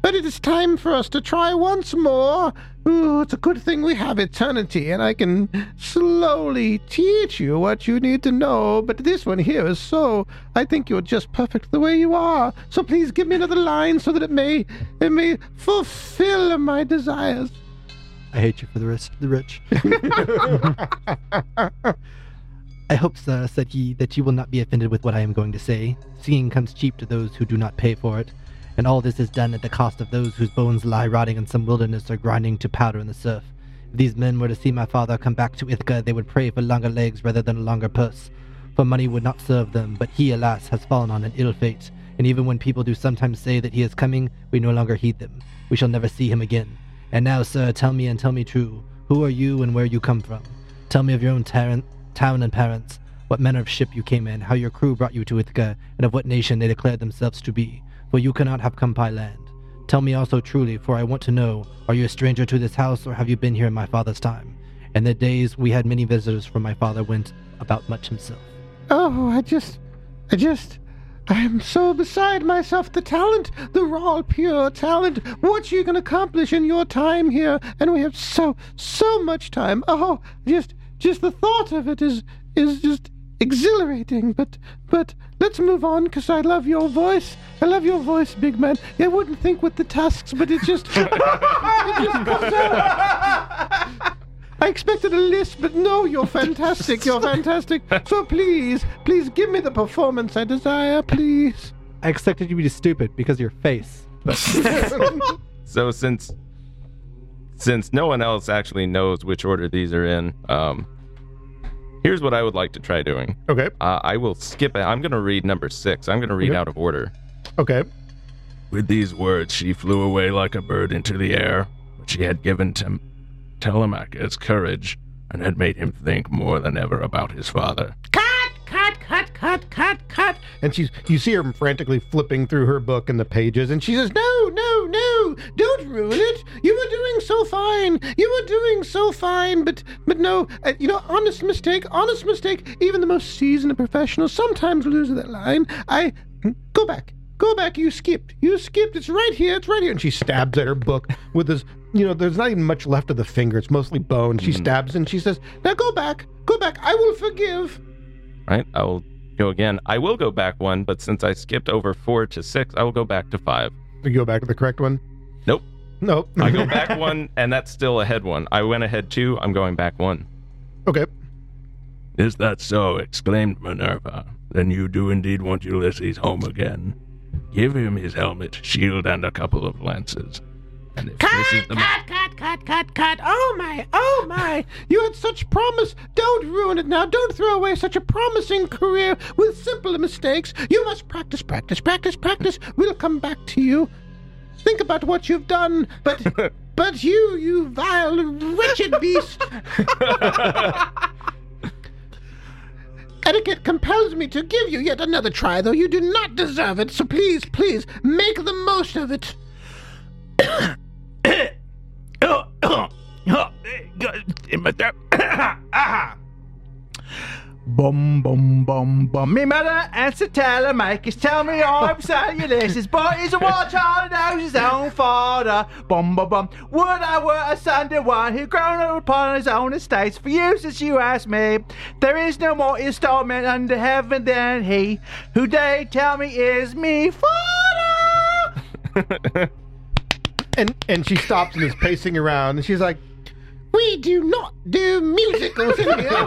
But it is time for us to try once more. Ooh, it's a good thing we have eternity, and I can slowly teach you what you need to know. But this one here is so. I think you're just perfect the way you are. So please give me another line so that it may it may fulfill my desires. I hate you for the rest of the rich. I hope, sir, said he, that you will not be offended with what I am going to say. Seeing comes cheap to those who do not pay for it, and all this is done at the cost of those whose bones lie rotting in some wilderness or grinding to powder in the surf. If these men were to see my father come back to Ithaca, they would pray for longer legs rather than a longer purse. For money would not serve them, but he, alas, has fallen on an ill fate, and even when people do sometimes say that he is coming, we no longer heed them. We shall never see him again. And now, sir, tell me and tell me true. Who are you and where you come from? Tell me of your own town and parents, what manner of ship you came in, how your crew brought you to Ithaca, and of what nation they declared themselves to be. For you cannot have come by land. Tell me also truly, for I want to know, are you a stranger to this house, or have you been here in my father's time? In the days we had many visitors, for my father went about much himself. Oh, I just, I just, I am so beside myself. The talent, the raw, pure talent. What you can accomplish in your time here, and we have so, so much time. Oh, just, just the thought of it is, is just exhilarating. But, but let's move on, because I love your voice. I love your voice, big man. I wouldn't think with the tasks, but it just, it just comes out. I expected a list, but no, you're fantastic. You're fantastic. So please, please give me the performance I desire, please. I expected you to be stupid because of your face. So since since no one else actually knows which order these are in, um, here's what I would like to try doing. Okay. Uh, I will skip it. I'm going to read number six. I'm going to read Okay. out of order. Okay. With these words, she flew away like a bird into the air, but she had given Tem- Telemachus courage and had made him think more than ever about his father. Cut, cut, cut, cut. And she's, you see her frantically flipping through her book and the pages, and she says, No, no, no, don't ruin it. You were doing so fine. You were doing so fine, but, but no, uh, you know, honest mistake, honest mistake. Even the most seasoned professional sometimes lose that line. I, go back. Go back, you skipped. You skipped. It's right here. It's right here. And she stabs at her book with this, you know, there's not even much left of the finger. It's mostly bone. She stabs and she says, Now go back. Go back. I will forgive. Right? I will go again. I will go back one, but since I skipped over four to six, I will go back to five. You go back to the correct one? Nope. Nope. I go back one, and that's still ahead one. I went ahead two. I'm going back one. okay. Is that so? exclaimed Minerva. Then you do indeed want Ulysses home again. Give him his helmet, shield, and a couple of lances. And if this is the cut, cut, cut, cut, cut. Oh my, oh my. You had such promise. Don't ruin it now. Don't throw away such a promising career with simple mistakes. You must practice, practice, practice, practice. We'll come back to you. Think about what you've done, but but you, you vile, wretched beast. Etiquette compels me to give you yet another try, though you do not deserve it. So please, please, make the most of it. Bum bum bum bum. Me mother and Sir Telemachus tell me I'm Ulysses, but he's a watch on knows his own father. Bum bum bum. Would I were a son to one who grown up upon his own estates? For you, since you ask me, there is no more installment under heaven than he who they tell me is me father. And and she stops and is pacing around, and she's like, We do not do musicals in here.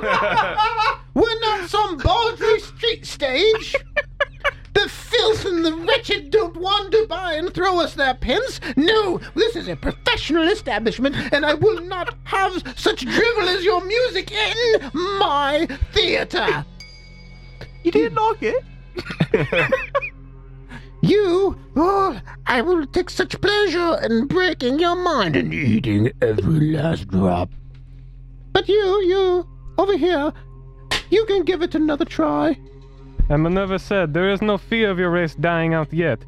We're not some bawdry street stage. The filth and the wretched don't wander by and throw us their pence. No, this is a professional establishment, and I will not have such drivel as your music in my theater. You didn't like it? You, oh, I will take such pleasure in breaking your mind and eating every last drop. But you, you, over here, you can give it another try. And Minerva said, There is no fear of your race dying out yet.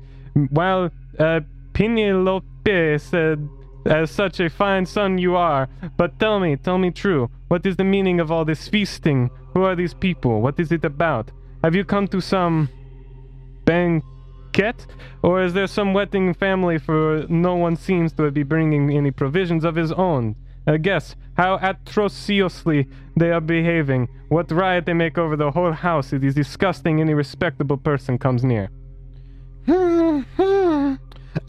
While uh, Penelope said, As such a fine son you are. But tell me, tell me true, what is the meaning of all this feasting? Who are these people? What is it about? Have you come to some banquet? Or is there some wedding family for no one seems to be bringing any provisions of his own? Guess how atrociously they are behaving. What riot they make over the whole house. It is disgusting any respectable person comes near.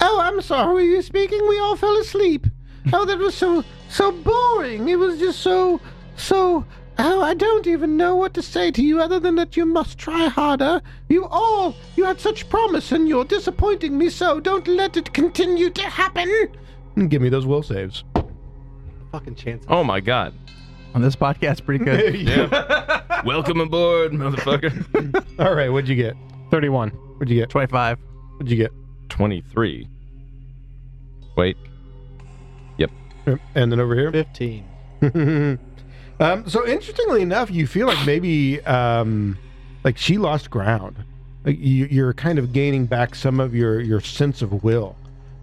Oh, I'm sorry. Were you speaking? We all fell asleep. Oh, that was so so boring. It was just so so. Oh, I don't even know what to say to you other than that you must try harder. You all, you had such promise and you're disappointing me so. Don't let it continue to happen. And "give me those will saves." Fucking chance. Oh my god. On this podcast, pretty good. Yeah. Welcome aboard, motherfucker. All right, what'd you get? 31. What'd you get? 25. What'd you get? 23. Wait. Yep. And then over here. 15. Um, so interestingly enough, you feel like maybe um, like she lost ground. Like you, you're kind of gaining back some of your your sense of will.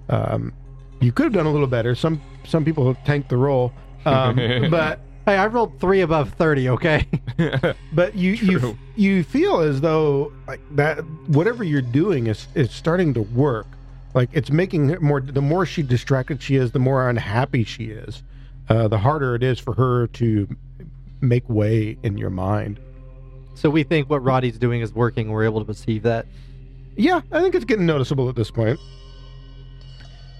Um, you could have done a little better. Some some people tanked the roll, um, but Hey, I rolled three above 30, okay? but you you True. you feel as though like that whatever you're doing is is starting to work. Like it's making it more. The more she distracted she is, the more unhappy she is. Uh, the harder it is for her to make way in your mind. so we think what Roddy's doing is working. We're able to perceive that. Yeah, I think it's getting noticeable at this point.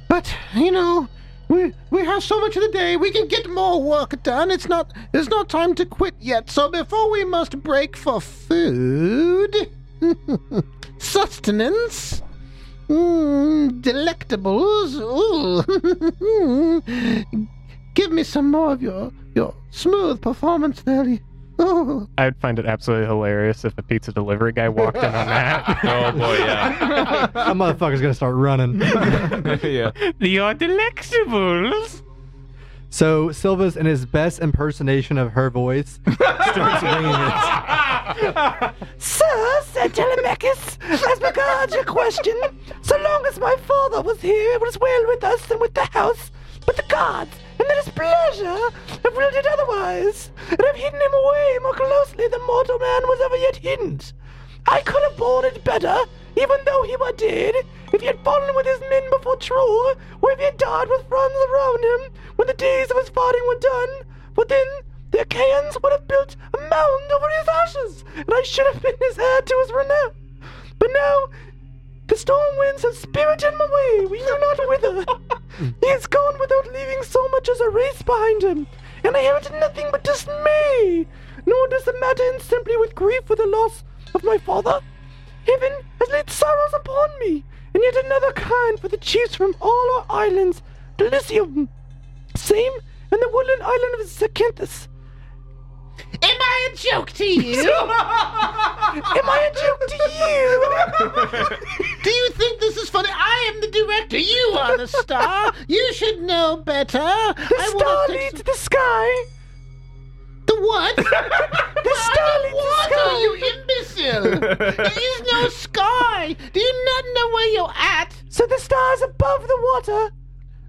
But you know, we we have so much of the day. We can get more work done. It's not there's not time to quit yet. So before we must break for food, sustenance, mm, delectables. Ooh. Give me some more of your your smooth performance there. Oh, I would find it absolutely hilarious if a pizza delivery guy walked in on that. oh boy, yeah. that motherfucker's gonna start running. yeah. Your delectables. So Silvus in his best impersonation of her voice starts winging it. Sir, said Telemachus, as regards your question, so long as my father was here, it was well with us and with the house. But the gods, in their displeasure, have willed it otherwise, and have hidden him away more closely than mortal man was ever yet hidden. I could have borne it better, even though he were dead, if he had fallen with his men before Troy, or if he had died with friends around him when the days of his fighting were done. For then the Achaeans would have built a mound over his ashes, and I should have been his heir to his renown. But now the storm winds have spirited him away. We know not whither. he is gone without leaving so much as a race behind him, and I inherited nothing but dismay. Nor does the matter end simply with grief for the loss of my father. Heaven has laid sorrows upon me, and yet another kind for the chiefs from all our islands to Elysium. Same in the woodland island of Zacynthus. Am I a joke to you? Am I a joke to you? Do you think this is funny? I am the director. You are the star. You should know better. The I star leads some- the sky. The what? the star leads water, sky. you imbecile. there is no sky. Do you not know where you're at? So the star's above the water.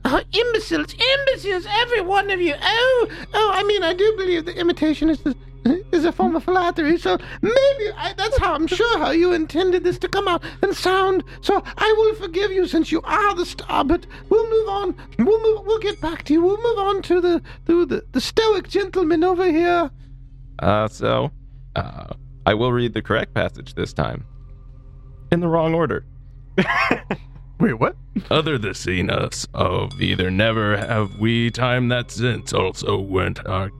Oh, imbeciles, imbeciles, every one of you. Oh, oh, I mean, I do believe the imitation is is a form of flattery. So maybe I, that's how I'm sure how you intended this to come out and sound. So I will forgive you since you are the star. But we'll move on. We'll move. We'll get back to you. We'll move on to the to the, the stoic gentleman over here. Uh, so, uh, I will read the correct passage this time. In the wrong order. Wait, what? Other the seen us of either never have we time that since also went our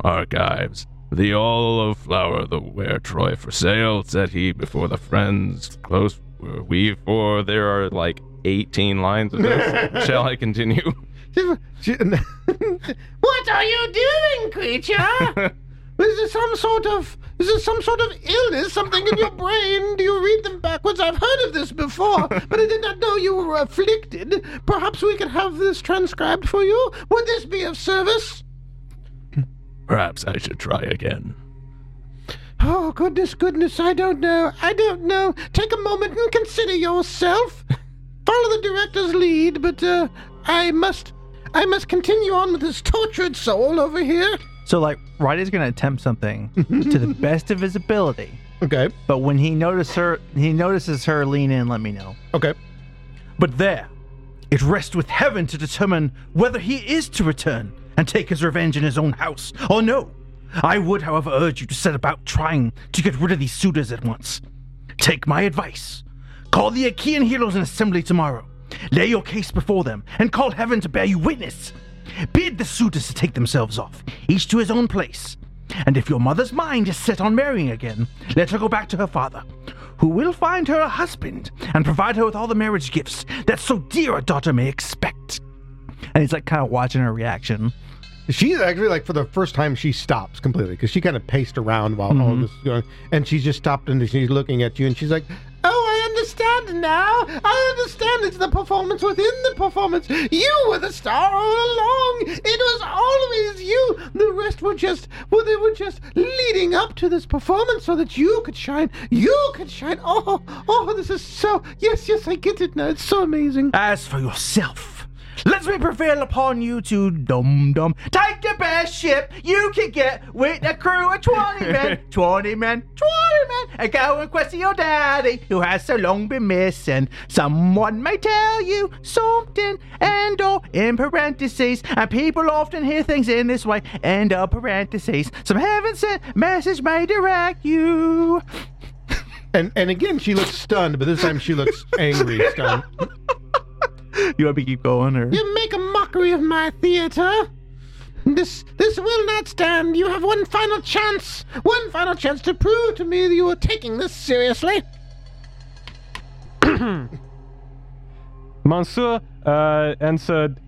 archives. The all of flower the where Troy for sale, said he before the friends close were we for there are like 18 lines of this. Shall I continue? What are you doing, creature? Is there some sort of is there some sort of illness, something in your brain? Do you read them backwards? I've heard of this before, but I did not know you were afflicted. Perhaps we could have this transcribed for you. Would this be of service? Perhaps I should try again. Oh, goodness, goodness, I don't know. I don't know. Take a moment and consider yourself. Follow the director's lead, but uh, I must I must continue on with this tortured soul over here. So, like, Roddy's gonna attempt something to the best of his ability, Okay. but when he notices her, he notices her lean in. Let me know. Okay. But there, it rests with heaven to determine whether he is to return and take his revenge in his own house or no. I would, however, urge you to set about trying to get rid of these suitors at once. Take my advice. Call the Achaean heroes in assembly tomorrow. Lay your case before them and call heaven to bear you witness. Bid the suitors to take themselves off, each to his own place. And if your mother's mind is set on marrying again, let her go back to her father, who will find her a husband and provide her with all the marriage gifts that so dear a daughter may expect. And he's like kind of watching her reaction. She's actually like for the first time she stops completely because she kind of paced around while all mm-hmm. this is going, and she's just stopped and she's looking at you and she's like, understand now. I understand it's the performance within the performance. You were the star all along. It was always you. The rest were just, well, they were just leading up to this performance so that you could shine. You could shine. Oh, oh, this is so, yes, yes, I get it now. It's so amazing. As for yourself, let me prevail upon you to dum dum. Take the best ship you can get with a crew of 20 men, 20 men, 20 men, and go and question your daddy who has so long been missing. Someone may tell you something, and or in parentheses, and people often hear things in this way, end of parentheses. Some heaven sent message may direct you. and and again she looks stunned, but this time she looks angry stunned. You want me to keep going, or? You make a mockery of my theater. This this will not stand. You have one final chance. One final chance to prove to me that you are taking this seriously. Monsieur uh, answered,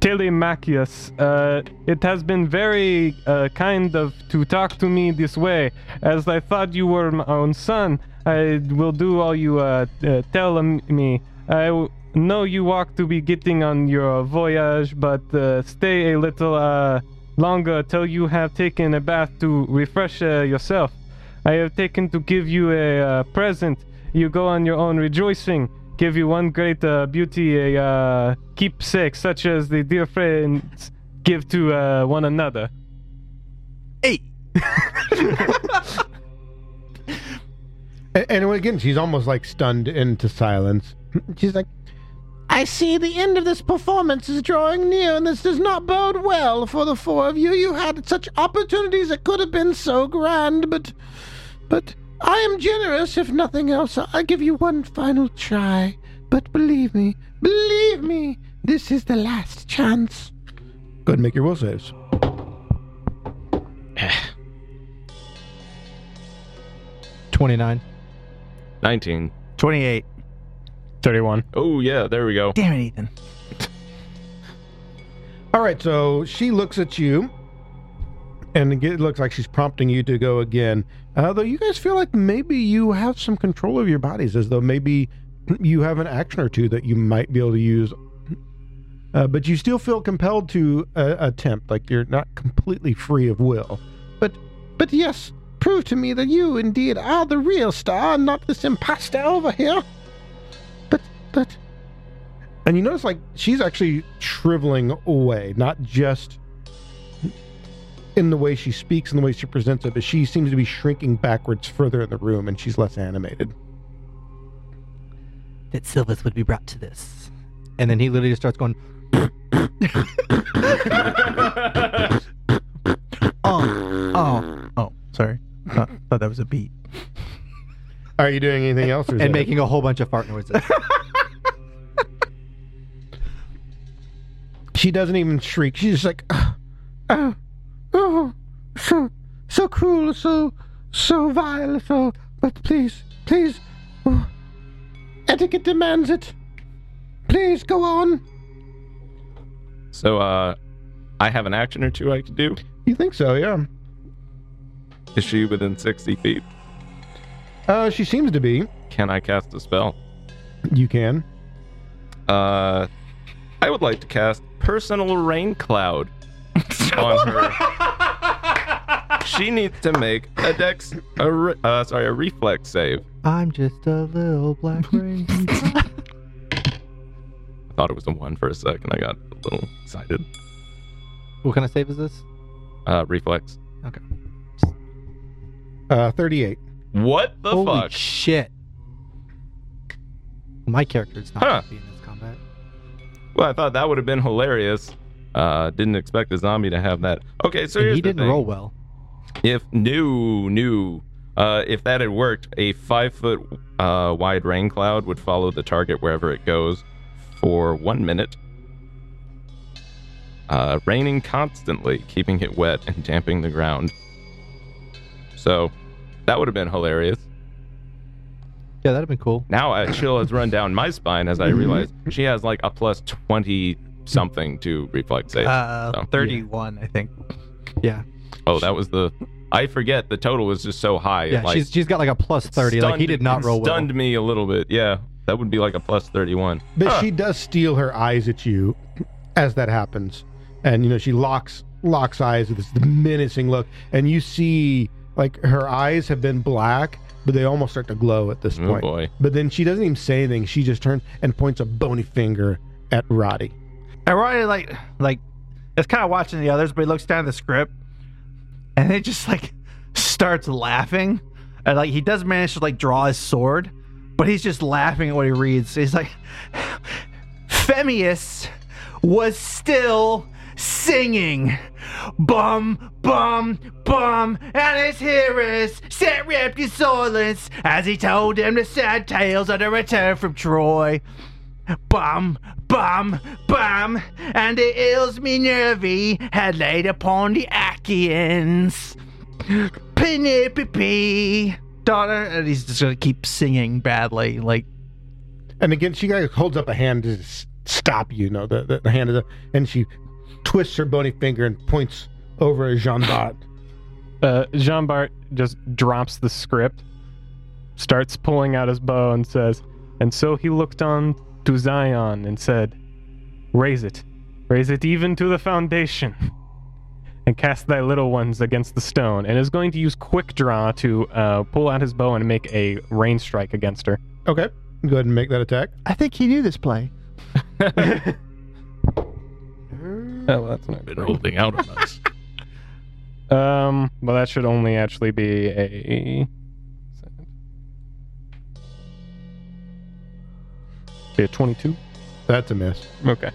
Telemachus, uh, it has been very uh, kind of to talk to me this way. As I thought you were my own son, I will do all you uh, uh, tell me. I know you walk to be getting on your voyage, but uh, stay a little uh, longer till you have taken a bath to refresh uh, yourself. I have taken to give you a uh, present. You go on your own rejoicing. Give you one great uh, beauty, a uh, keepsake, such as the dear friends give to uh, one another. Hey! And, and again, she's almost like stunned into silence. She's like, I see the end of this performance is drawing near, and this does not bode well for the four of you. You had such opportunities that could have been so grand, but, but I am generous, if nothing else. I give you one final try. But believe me, believe me, this is the last chance. go ahead and make your will saves. Twenty-nine. 19. 28. 31. Oh, yeah, there we go. Damn it, Ethan. All right, so she looks at you, and it looks like she's prompting you to go again. Uh, though you guys feel like maybe you have some control of your bodies, as though maybe you have an action or two that you might be able to use. Uh, but you still feel compelled to uh, attempt, like you're not completely free of will. But, but yes, prove to me that you indeed are the real star, and not this impostor over here. But, but, And you notice, like, she's actually shriveling away, not just in the way she speaks and the way she presents it, but she seems to be shrinking backwards further in the room and she's less animated. That Silvus would be brought to this. And then he literally just starts going, Oh, oh, oh, sorry. Thought, thought that was a beat. Are you doing anything else? Or and that making a whole bunch of fart noises. she doesn't even shriek. She's just like, oh, oh, oh, so, so cruel, so, so vile, so, but please, please, oh, etiquette demands it. Please go on. So, uh, I have an action or two I could do. You think so? Yeah. Is she within 60 feet? Uh, she seems to be. Can I cast a spell? You can. Uh, I would like to cast Personal Rain Cloud on her. she needs to make a dex, a re- uh, sorry, a reflex save. I'm just a little black rain. cloud. I thought it was a one for a second. I got a little excited. what kind of save is this? Uh, reflex. Okay. Uh, 38. What the Holy fuck? shit. My character's not Huh. going to be in this combat. Well, I thought that would have been hilarious. Uh, didn't expect the zombie to have that. Okay, so and here's he didn't thing. roll well. If new, new, uh, if that had worked, a five foot uh, wide rain cloud would follow the target wherever it goes for one minute, uh, raining constantly, keeping it wet and damping the ground. So that would have been hilarious. Yeah, that'd have been cool. Now a chill has run down my spine as I realize she has like a plus 20 something to reflex save. Uh, So- 31, I think. Yeah. oh, that was the. I forget the total was just so high. Yeah, like, she's she's got like a plus 30. like he did not it roll well. Stunned me a little bit. Yeah, that would be like a plus 31. But Huh. she does steal her eyes at you as that happens. And you know, she locks locks eyes with this menacing look. And you see like her eyes have been black, but they almost start to glow at this Oh point. boy. But then she doesn't even say anything. She just turns and points a bony finger at Roddy. And Roddy like like it's kind of watching the others, but he looks down at the script and it just like starts laughing. And like he does manage to like draw his sword, but he's just laughing at what he reads. He's like Phemius was still singing. Bum, bum, bum, and his hearers sat wrapped in silence as he told them the sad tales of the return from Troy. Bum, bum, bum, and the ills Minerva had laid upon the Achaeans. Penelope, daughter, and he's just gonna keep singing badly, like And again, she holds up a hand to stop you. you know, the, the, the hand is up, and she twists her bony finger and points over at Jean Bart. Uh, Jean Bart just drops the script, starts pulling out his bow, and says, And so he looked on to Zion and said, Raise it, raise it even to the foundation, and cast thy little ones against the stone. And is going to use quick draw to uh, pull out his bow and make a rain strike against her. Okay, go ahead and make that attack. I think he knew this play. Oh, well, that's not Been holding out on us. Um, well, that should only actually be a. Be a 22? That's a miss. Okay.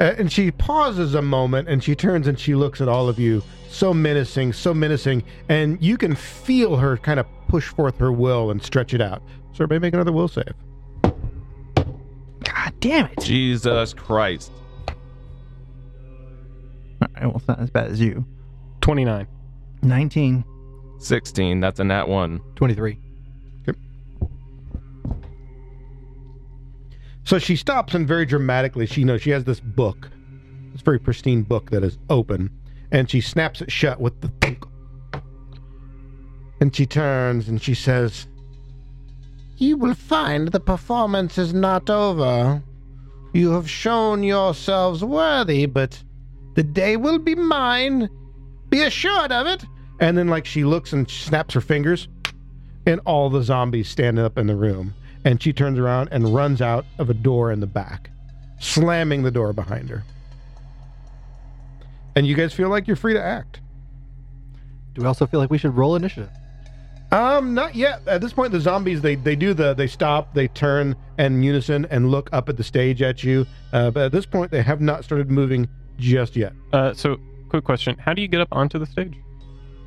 Uh, and she pauses a moment and she turns and she looks at all of you so menacing so menacing and you can feel her kind of push forth her will and stretch it out so everybody make another will save God damn it! Jesus Christ. All right, well, it's not as bad as you. 29. 19. 16. That's a nat one. 23. so she stops and very dramatically she knows she has this book this very pristine book that is open and she snaps it shut with the thunk and she turns and she says you will find the performance is not over. You have shown yourselves worthy but the day will be mine. Be assured of it. And then like she looks and snaps her fingers and all the zombies stand up in the room. And she turns around and runs out of a door in the back slamming the door behind her. And you guys feel like you're free to act. Do we also feel like we should roll initiative? Um, not yet. At this point, the zombies they they do the they stop, they turn in unison and look up at the stage at you. Uh, but at this point, they have not started moving just yet. Uh, so, quick question: How do you get up onto the stage?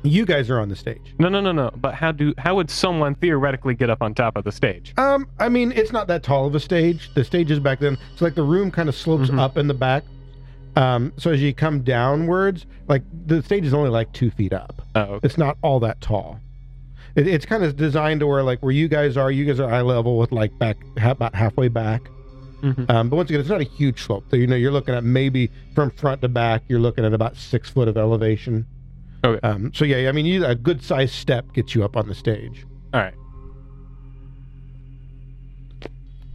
You guys are on the stage. No, no, no, no. But how do how would someone theoretically get up on top of the stage? Um, I mean, it's not that tall of a stage. The stage is back then, so like the room kind of slopes Mhm. up in the back. Um, so as you come downwards, like the stage is only like two feet up. Oh, okay. It's not all that tall. It, it's kind of designed to where like where you guys are, you guys are eye level with like back ha- about halfway back. Mhm. Um, but once again, it's not a huge slope. So you know, you're looking at maybe from front to back, you're looking at about six foot of elevation. Okay. Um, so yeah, I mean, you, a good sized step gets you up on the stage. All right.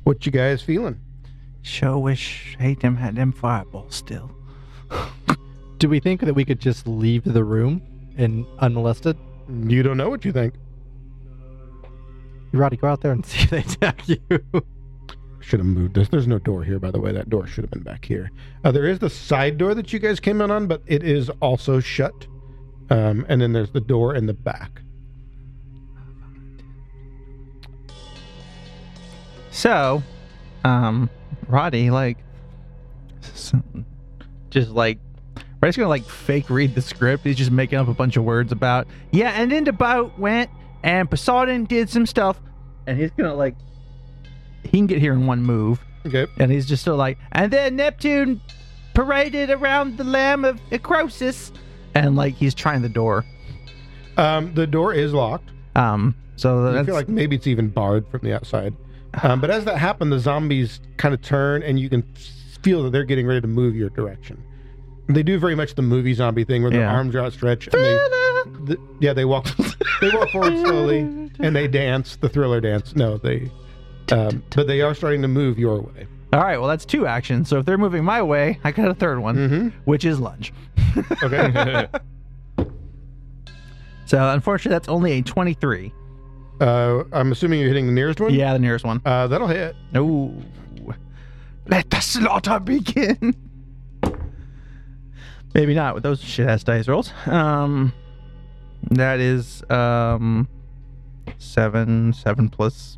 What you guys feeling? Sure wish hate them had them fireballs still. Do we think that we could just leave the room and unmolested? You don't know what you think. Roddy, go out there and see if they attack you. Should have moved this. There's no door here, by the way. That door should have been back here. Uh, there is the side door that you guys came in on, but it is also shut. Um, and then there's the door in the back. So, um, Roddy, like, just like, Roddy's gonna like fake read the script. He's just making up a bunch of words about, yeah, and then the boat went, and Poseidon did some stuff, and he's gonna like, he can get here in one move, Okay. and he's just still like, and then Neptune paraded around the lamb of Acrosis, and like he's trying the door. Um, the door is locked. Um, so I feel like maybe it's even barred from the outside. Um, but as that happened, the zombies kind of turn, and you can feel that they're getting ready to move your direction. They do very much the movie zombie thing, where their Yeah. arms are outstretched. And they, th- yeah, they walk. they walk forward slowly, and they dance the thriller dance. No, they. Um, but they are starting to move your way. all right. Well, that's two actions. So if they're moving my way, I got a third one, Mm-hmm. which is lunge. Okay. So unfortunately, that's only a 23. uh, I'm assuming you're hitting the nearest one. Yeah, the nearest one. Uh, that'll hit. Ooh. Let the slaughter begin. Maybe not with those shit ass dice rolls. Um, that is um, seven. Seven plus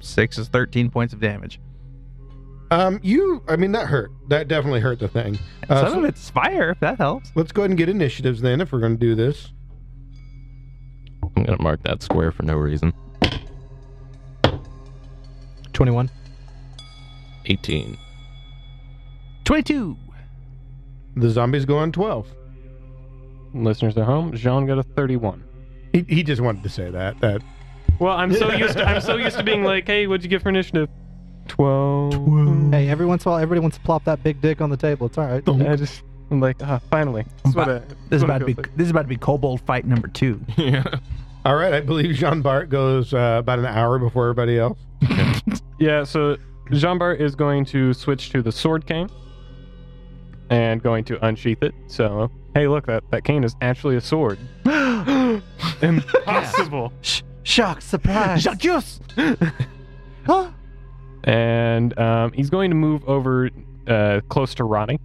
six is 13 points of damage. Um, you. I mean, that hurt. That definitely hurt the thing. Uh, Some so of it's fire, if that helps. let's go ahead and get initiatives then, if we're going to do this. I'm gonna mark that square for no reason. 21. 18. 22. The zombies go on 12. Listeners at home, Jean got a 31. He, he just wanted to say that. That Well, I'm so used to I'm so used to being like, hey, what'd you get for initiative? Twelve. Hey, every once in a while, everybody wants to plop that big dick on the table. It's all right. I just I'm like, ah, finally. That's what I- This that's is what about it to be. feels like. This is about to be Kobold fight number two. yeah. All right, I believe Jean Bart goes uh, about an hour before everybody else. Yeah, so Jean Bart is going to switch to the sword cane and going to unsheath it. So, hey, look, that, that cane is actually a sword. Impossible. Shock, surprise. Jacques! and um, he's going to move over uh, close to Roddy.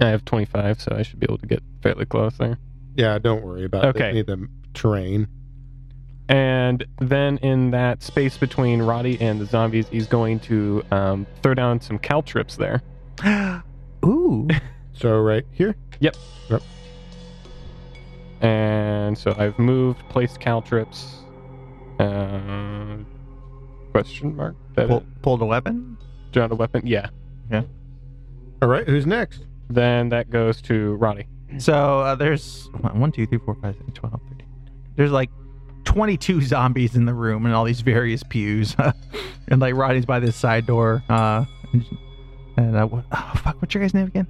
I have 25, so I should be able to get fairly close there. Yeah, don't worry about Okay. any of the terrain. And then in that space between Roddy and the zombies, he's going to um, throw down some caltrops there. Ooh. So right here. And so I've moved, placed caltrops. Uh, question mark? That Pull, pulled a weapon? Drawn a weapon? Yeah. Yeah. All right, who's next? Then that goes to Ronnie. So uh, there's one, two, three, four, five, six, 12, 13. There's like 22 zombies in the room and all these various pews. and like Roddy's by this side door. Uh, and and uh, what, oh, fuck, what's your guy's name again?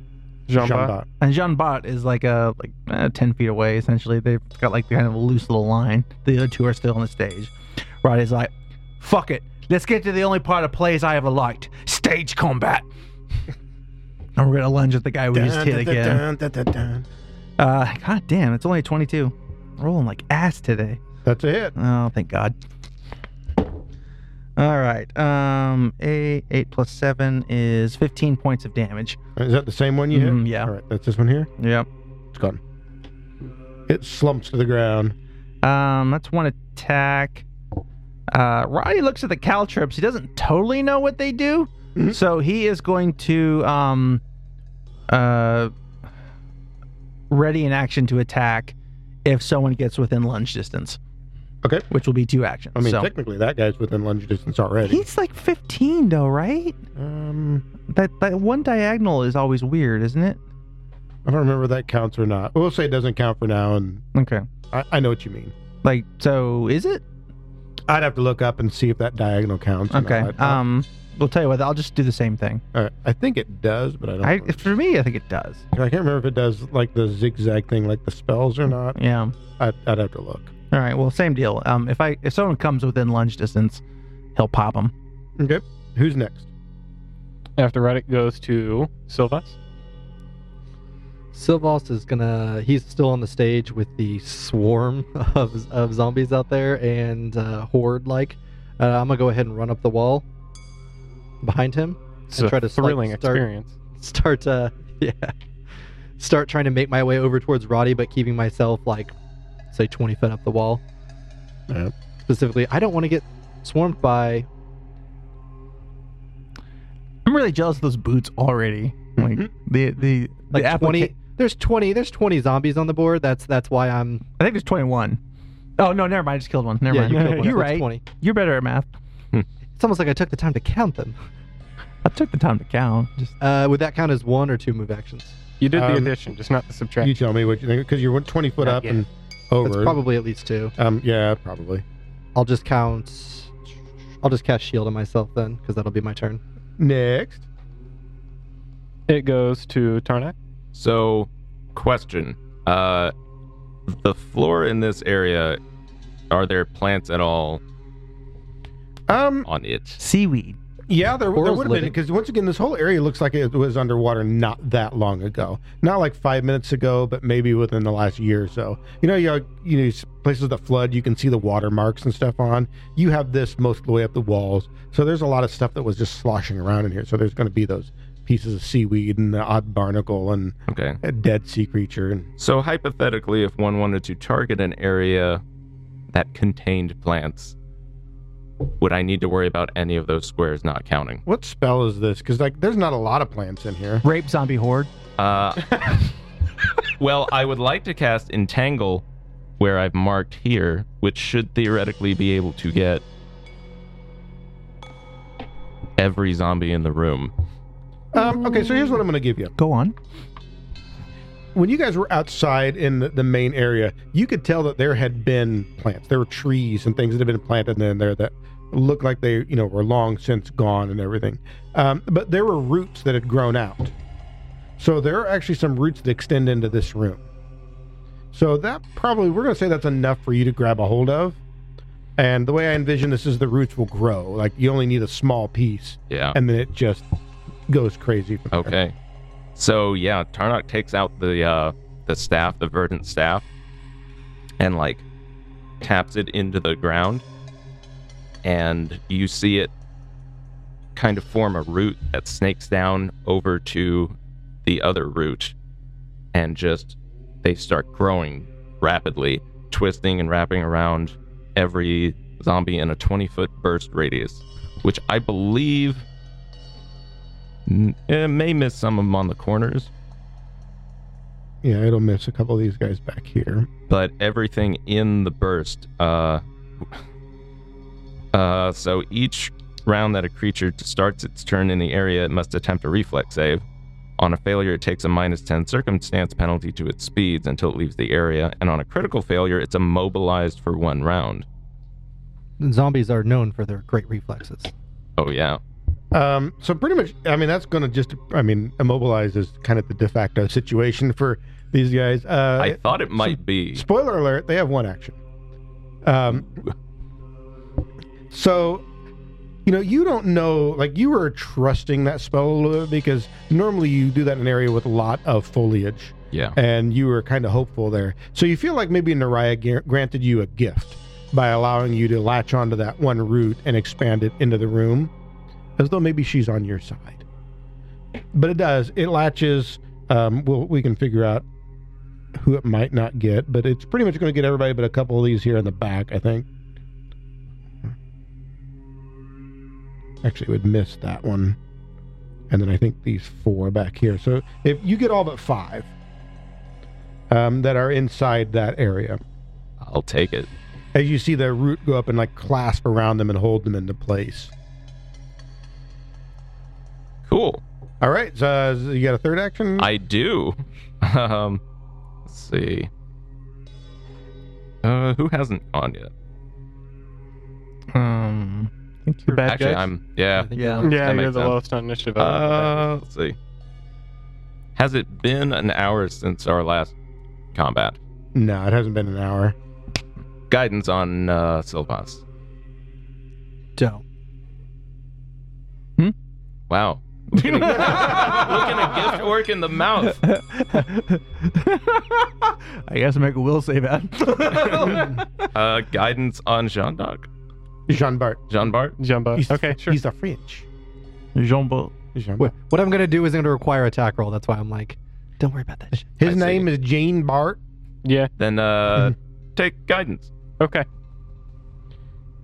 Jean Jean Bart. Bart. And Jean Bart is like a like uh, 10 feet away essentially. They've got like kind of a loose little line. The other two are still on the stage. Roddy's like, fuck it. Let's get to the only part of plays I ever liked stage combat. and we're gonna lunge at the guy we just hit again. Dun, dun, dun, dun. Uh, god damn, it's only a 22. Rolling like ass today. That's a hit. Oh, thank God. All right. Um, eight eight plus seven is fifteen points of damage. Is that the same one you hit? Mhm, yeah. All right, that's this one here. Yep. It's gone. It slumps to the ground. Um, that's one attack. Uh, Roddy looks at the caltrops. He doesn't totally know what they do, Mhm. so he is going to um, uh, ready in action to attack if someone gets within lunge distance. Okay. Which will be two actions. I mean, so. technically, that guy's within lunge distance already. he's like 15 though, right? Um, That that one diagonal is always weird, isn't it? I don't remember if that counts or not. We'll say it doesn't count for now, and Okay. I, I know what you mean. Like, so is it? I'd have to look up and see if that diagonal counts. or Okay. not. Um, we'll tell you what. I'll just do the same thing. all right. I think it does, but I don't. I, for me, I think it does. I can't remember if it does like the zigzag thing, like the spells or not. Yeah. I'd, I'd have to look. All right. Well, same deal. Um, if I if someone comes within lunge distance, he'll pop them. Okay. Who's next? After Reddick goes to Silvus. Silvus is gonna. He's still on the stage with the swarm of, of zombies out there and uh, horde like. Uh, I'm gonna go ahead and run up the wall behind him. It's And a try to, like, thrilling start- experience. Start uh yeah. Start trying to make my way over towards Roddy, but keeping myself like, say, 20 foot up the wall. Yeah. Specifically, I don't want to get swarmed by. I'm really jealous of those boots already. Like Mhm. the the Like the 20 applica- there's 20 there's 20 zombies on the board that's that's why i'm I think there's 21. Oh no, never mind. I just killed one. Never yeah mind. you killed one, You're right. 20 You're better at math. it's almost like i took the time to count them I took the time to count. Just uh would that count as one or two move actions You did the Um, addition, just not the subtraction. You tell me what you think because you're 20 foot Not up yet. and it's over. probably at least two Um. Yeah. Probably. i'll just count i'll just cast shield on myself then because that'll be my turn Next. It goes to Tarnak. So, question: uh, the floor in this area, are there plants at all Um. on it? seaweed. Yeah, there, there would have been because once again, this whole area looks like it was underwater not that long ago. Not like five minutes ago, but maybe within the last year or so. You know, you know, you know, places that flood, you can see the watermarks and stuff on. You have this most of the way up the walls, so there's a lot of stuff that was just sloshing around in here. So there's going to be those pieces of seaweed and the odd barnacle and Okay. a dead sea creature. And So hypothetically, if one wanted to target an area that contained plants, would I need to worry about any of those squares not counting? what spell is this? Because like, there's not a lot of plants in here. Rape zombie horde. Uh, well, I would like to cast Entangle where I've marked here, which should theoretically be able to get every zombie in the room. Um, okay, so here's what I'm going to give you. Go on. When you guys were outside in the, the main area, you could tell that there had been plants. There were trees and things that had been planted in there that looked like they, you know, were long since gone and everything. Um, but there were roots that had grown out. So there are actually some roots that extend into this room. So that probably we're going to say that's enough for you to grab a hold of. And the way I envision this is the roots will grow. Like you only need a small piece, Yeah. and then it just goes crazy. From there. So yeah, Tarnok takes out the uh the staff, the verdant staff, and like taps it into the ground, and you see it kind of form a root that snakes down over to the other root, and just they start growing rapidly, twisting and wrapping around every zombie in a 20 foot burst radius, which I believe It may miss some of them on the corners, Yeah, it'll miss a couple of these guys back here. but everything in the burst. Uh, uh, so each round that a creature starts its turn in the area, it must attempt a reflex save. On a failure, it takes a minus 10 circumstance penalty to its speeds until it leaves the area, and on a critical failure, it's immobilized for one round. zombies are known for their great reflexes Oh, yeah. Um, so pretty much, I mean, that's going to just, I mean, immobilize is kind of the de facto situation for these guys. Uh, I thought it might be. spoiler alert: they have one action. Um, so, you know, you don't know, like, you were trusting that spell a little bit because normally you do that in an area with a lot of foliage, Yeah. and you were kind of hopeful there. So you feel like maybe Naraya granted you a gift by allowing you to latch onto that one root and expand it into the room, as though maybe she's on your side. But it does. It latches. Um, well, we can figure out who it might not get, but it's pretty much going to get everybody but a couple of these here in the back, I think. Actually, it would miss that one. And then I think these four back here. So if you get all but five um, that are inside that area, I'll take it. as you see the root go up and like clasp around them and hold them into place. Cool. All right, so uh, you got a third action. I do. Um, let's see. Uh, who hasn't gone yet? Um, I think you're Bad Actually, guys? I'm. Yeah. Yeah. That Yeah, you're makes the sense. lowest on initiative. out of the Uh, let's see. Has it been an hour since our last combat? no, it hasn't been an hour. Guidance on uh, Silvus. Don't. Hmm. Wow. Looking at, looking at gift orc in the mouth. I guess make a will save that. Uh, guidance on Jean Doc. Jean Bart. Jean Bart. Jumbo. He's Okay, sure. He's a French. Jean Paul. Jean What, Bart. what I'm gonna do is going to require attack roll. That's why I'm like, don't worry about that shit. His I see. name is Jane Bart. Yeah. Then uh, take guidance. Okay.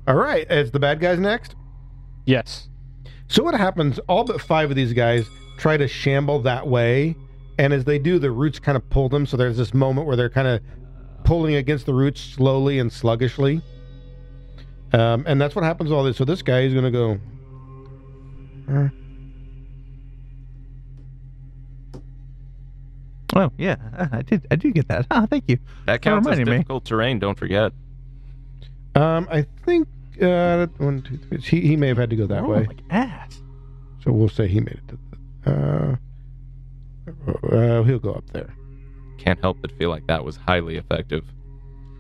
All right, it's the bad guys next. Yes. So what happens? All but five of these guys try to shamble that way, and as they do, the roots kind of pull them. So there's this moment where they're kind of pulling against the roots slowly and sluggishly, um, and that's what happens. to All this. So this guy is going to go. Uh, Oh yeah, uh, I did. I do get that. Ah, thank you. That counts as reminded me. difficult terrain. Don't forget. Um, I think uh, one, two, three. He, he may have had to go that Oh, way. Like ass. So we'll say he made it. To the, uh, uh, he'll go up there. Can't help but feel like that was highly effective.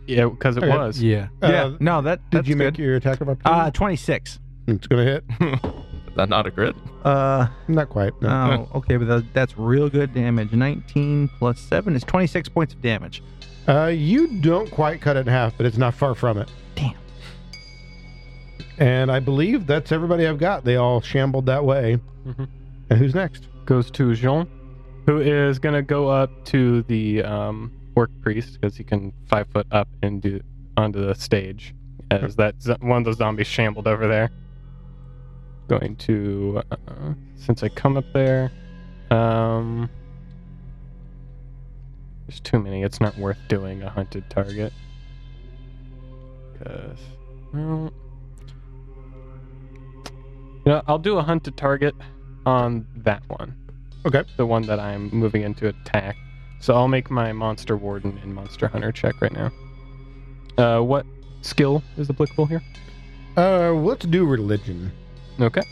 Yeah, because it Okay. was. Yeah. yeah. Uh, No, that. Did that's you good. make your attack of opportunity? Uh, twenty six. it's gonna hit. Is that not a crit? Uh, Not quite. No. oh, okay, but that, that's real good damage. Nineteen plus seven is twenty six points of damage. Uh, you don't quite cut it in half, but it's not far from it. Damn. And I believe that's everybody I've got. They all shambled that way. Mhm. And who's next? Goes to Jean, who is going to go up to the um, orc priest because he can five foot up and do onto the stage as that one of those zombies shambled over there. Going to uh, since I come up there, um, there's too many. It's not worth doing a hunted target. Cause well, know, I'll do a hunt to target on that one. Okay. The one that I'm moving into attack. So I'll make my monster warden and monster hunter check right now. Uh, what skill is applicable here? Uh, let's do religion. Okay.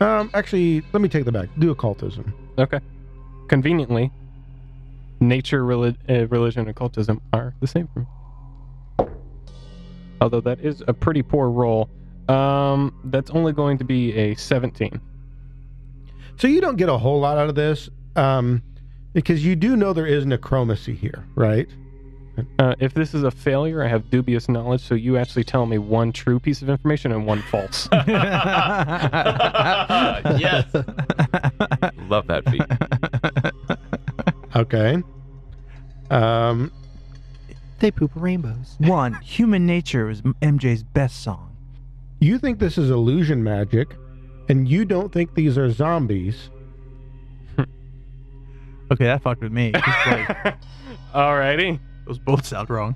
Um, actually, let me take that back. Do occultism. Okay. Conveniently, nature, reli- uh, religion, and occultism are the same for me. Although that is a pretty poor roll. Um, that's only going to be a 17. So you don't get a whole lot out of this, um, because you do know there is necromancy here, right? Uh, if this is a failure, I have dubious knowledge, so you actually tell me one true piece of information and one false. yes. Love that feat. Okay. Um, They poop rainbows. One, Human Nature was MJ's best song. You think this is illusion magic, and you don't think these are zombies. Okay, that fucked with me. like, Alrighty. those both sound wrong.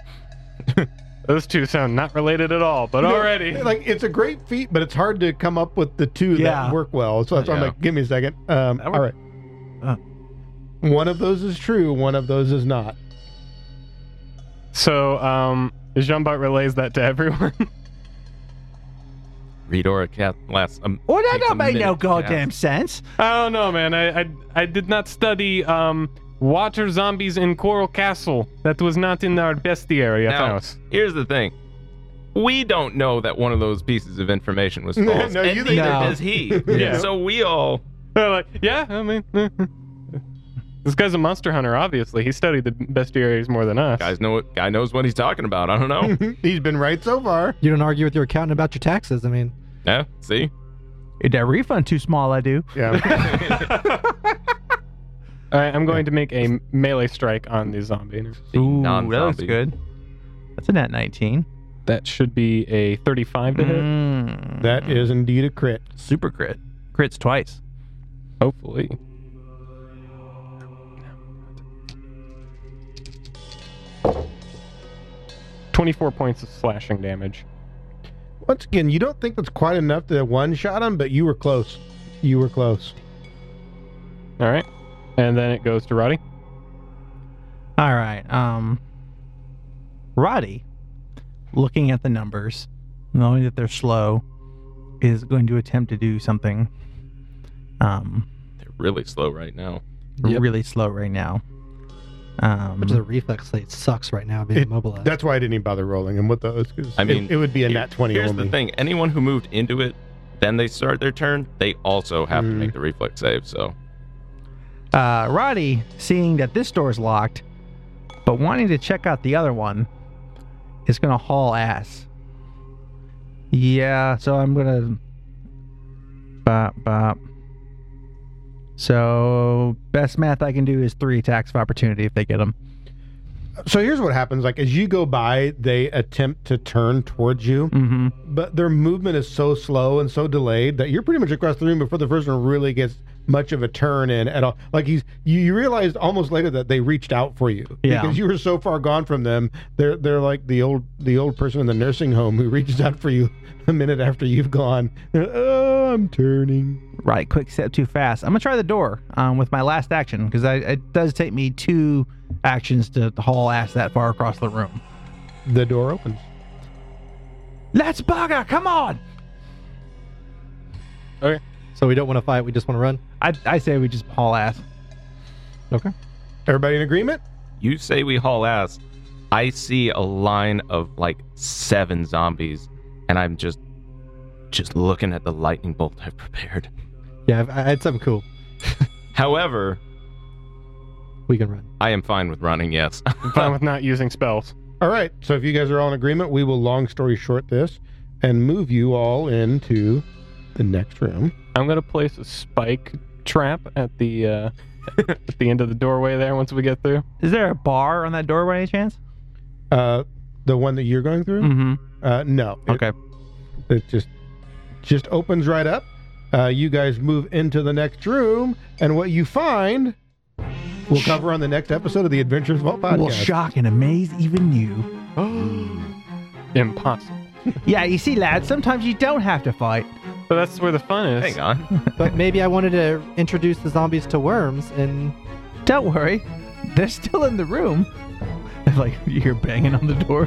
Those two sound not related at all, but You know, already. Like it's a great feat, but it's hard to come up with the two Yeah. that work well. So that's why I'm like, give me a second. Um, all right. Uh. One of those is true. One of those is not. So, um, Jean Bart relays that to everyone. Read Aura Cat last. Um, Well, that don't make no goddamn cast. sense. I don't know, man. I, I I did not study um water zombies in Coral Castle. That was not in our bestiary at Now, house. here's the thing. We don't know that one of those pieces of information was false, no, and you neither think- No. does he. Yeah. So we all. They're like, yeah, I mean, This guy's a monster hunter, obviously. He studied the bestiaries more than us. Guys know what guy knows what he's talking about. I don't know. He's been right so far. You don't argue with your accountant about your taxes. I mean, yeah, see? Is that refund too small? I do. Yeah. All right, I'm going to make a melee strike on the zombie. The Ooh, that looks good. That's a net 19. That should be a 35 to hit. Mm, that is indeed a crit. super crit. Crits twice. Hopefully. Twenty-four points of slashing damage. Once again, you don't think that's quite enough to one shot him, but you were close. You were close. All right, and then it goes to Roddy. All right. Um, Roddy, looking at the numbers, knowing that they're slow, is going to attempt to do something um, They're really slow right now. Yep. really slow right now. Um, which is a reflex state sucks right now being It- immobilized. That's why I didn't even bother rolling him with those. 'cause I mean, it, would be a Here- nat 20 Here's only. the thing: anyone who moved into it, then they start their turn, they also have to Mm. make the reflex save. So uh, Roddy, seeing that this door is locked, but wanting to check out the other one, is going to haul ass. Yeah, so I'm going to. Bop, bop. So, best math I can do is three attacks of opportunity if they get them. So here's what happens: like as you go by, they attempt to turn towards you, Mm-hmm. but their movement is so slow and so delayed that you're pretty much across the room before the first one really gets much of a turn in at all. Like he's, you, you realized almost later that they reached out for you Yeah. because you were so far gone from them. They're they're like the old the old person in the nursing home who reaches out for you a minute after you've gone. They're, oh, I'm turning. Right, quick step too fast. I'm gonna try the door um, with my last action because it does take me two actions to haul ass that far across the room. The door opens. Let's bugger! Come on! Okay. So we don't want to fight. We just want to run. I, I say we just haul ass. Okay. Everybody in agreement? you say we haul ass. I see a line of like seven zombies, and I'm just just looking at the lightning bolt I've prepared. Yeah, I've, I had something cool. However, We can run. I am fine with running. Yes. I'm fine with not using spells. All right. So if you guys are all in agreement, we will long story short this and move you all into the next room. I'm gonna place a spike trap at the uh, at the end of the doorway there. Once we get through, Is there a bar on that doorway? any chance? Uh, the one that you're going through? Mm-hmm. Uh, no. It- Okay. It, just just opens right up. Uh, you guys move into the next room, and what you find, we'll cover on the next episode of the Adventures Vault podcast. Will shock and amaze even you. impossible. yeah, you see, lad, sometimes you don't have to fight. But that's where the fun is. Hang on. But maybe I wanted to introduce the zombies to worms and Don't worry, they're still in the room. like you hear banging on the door.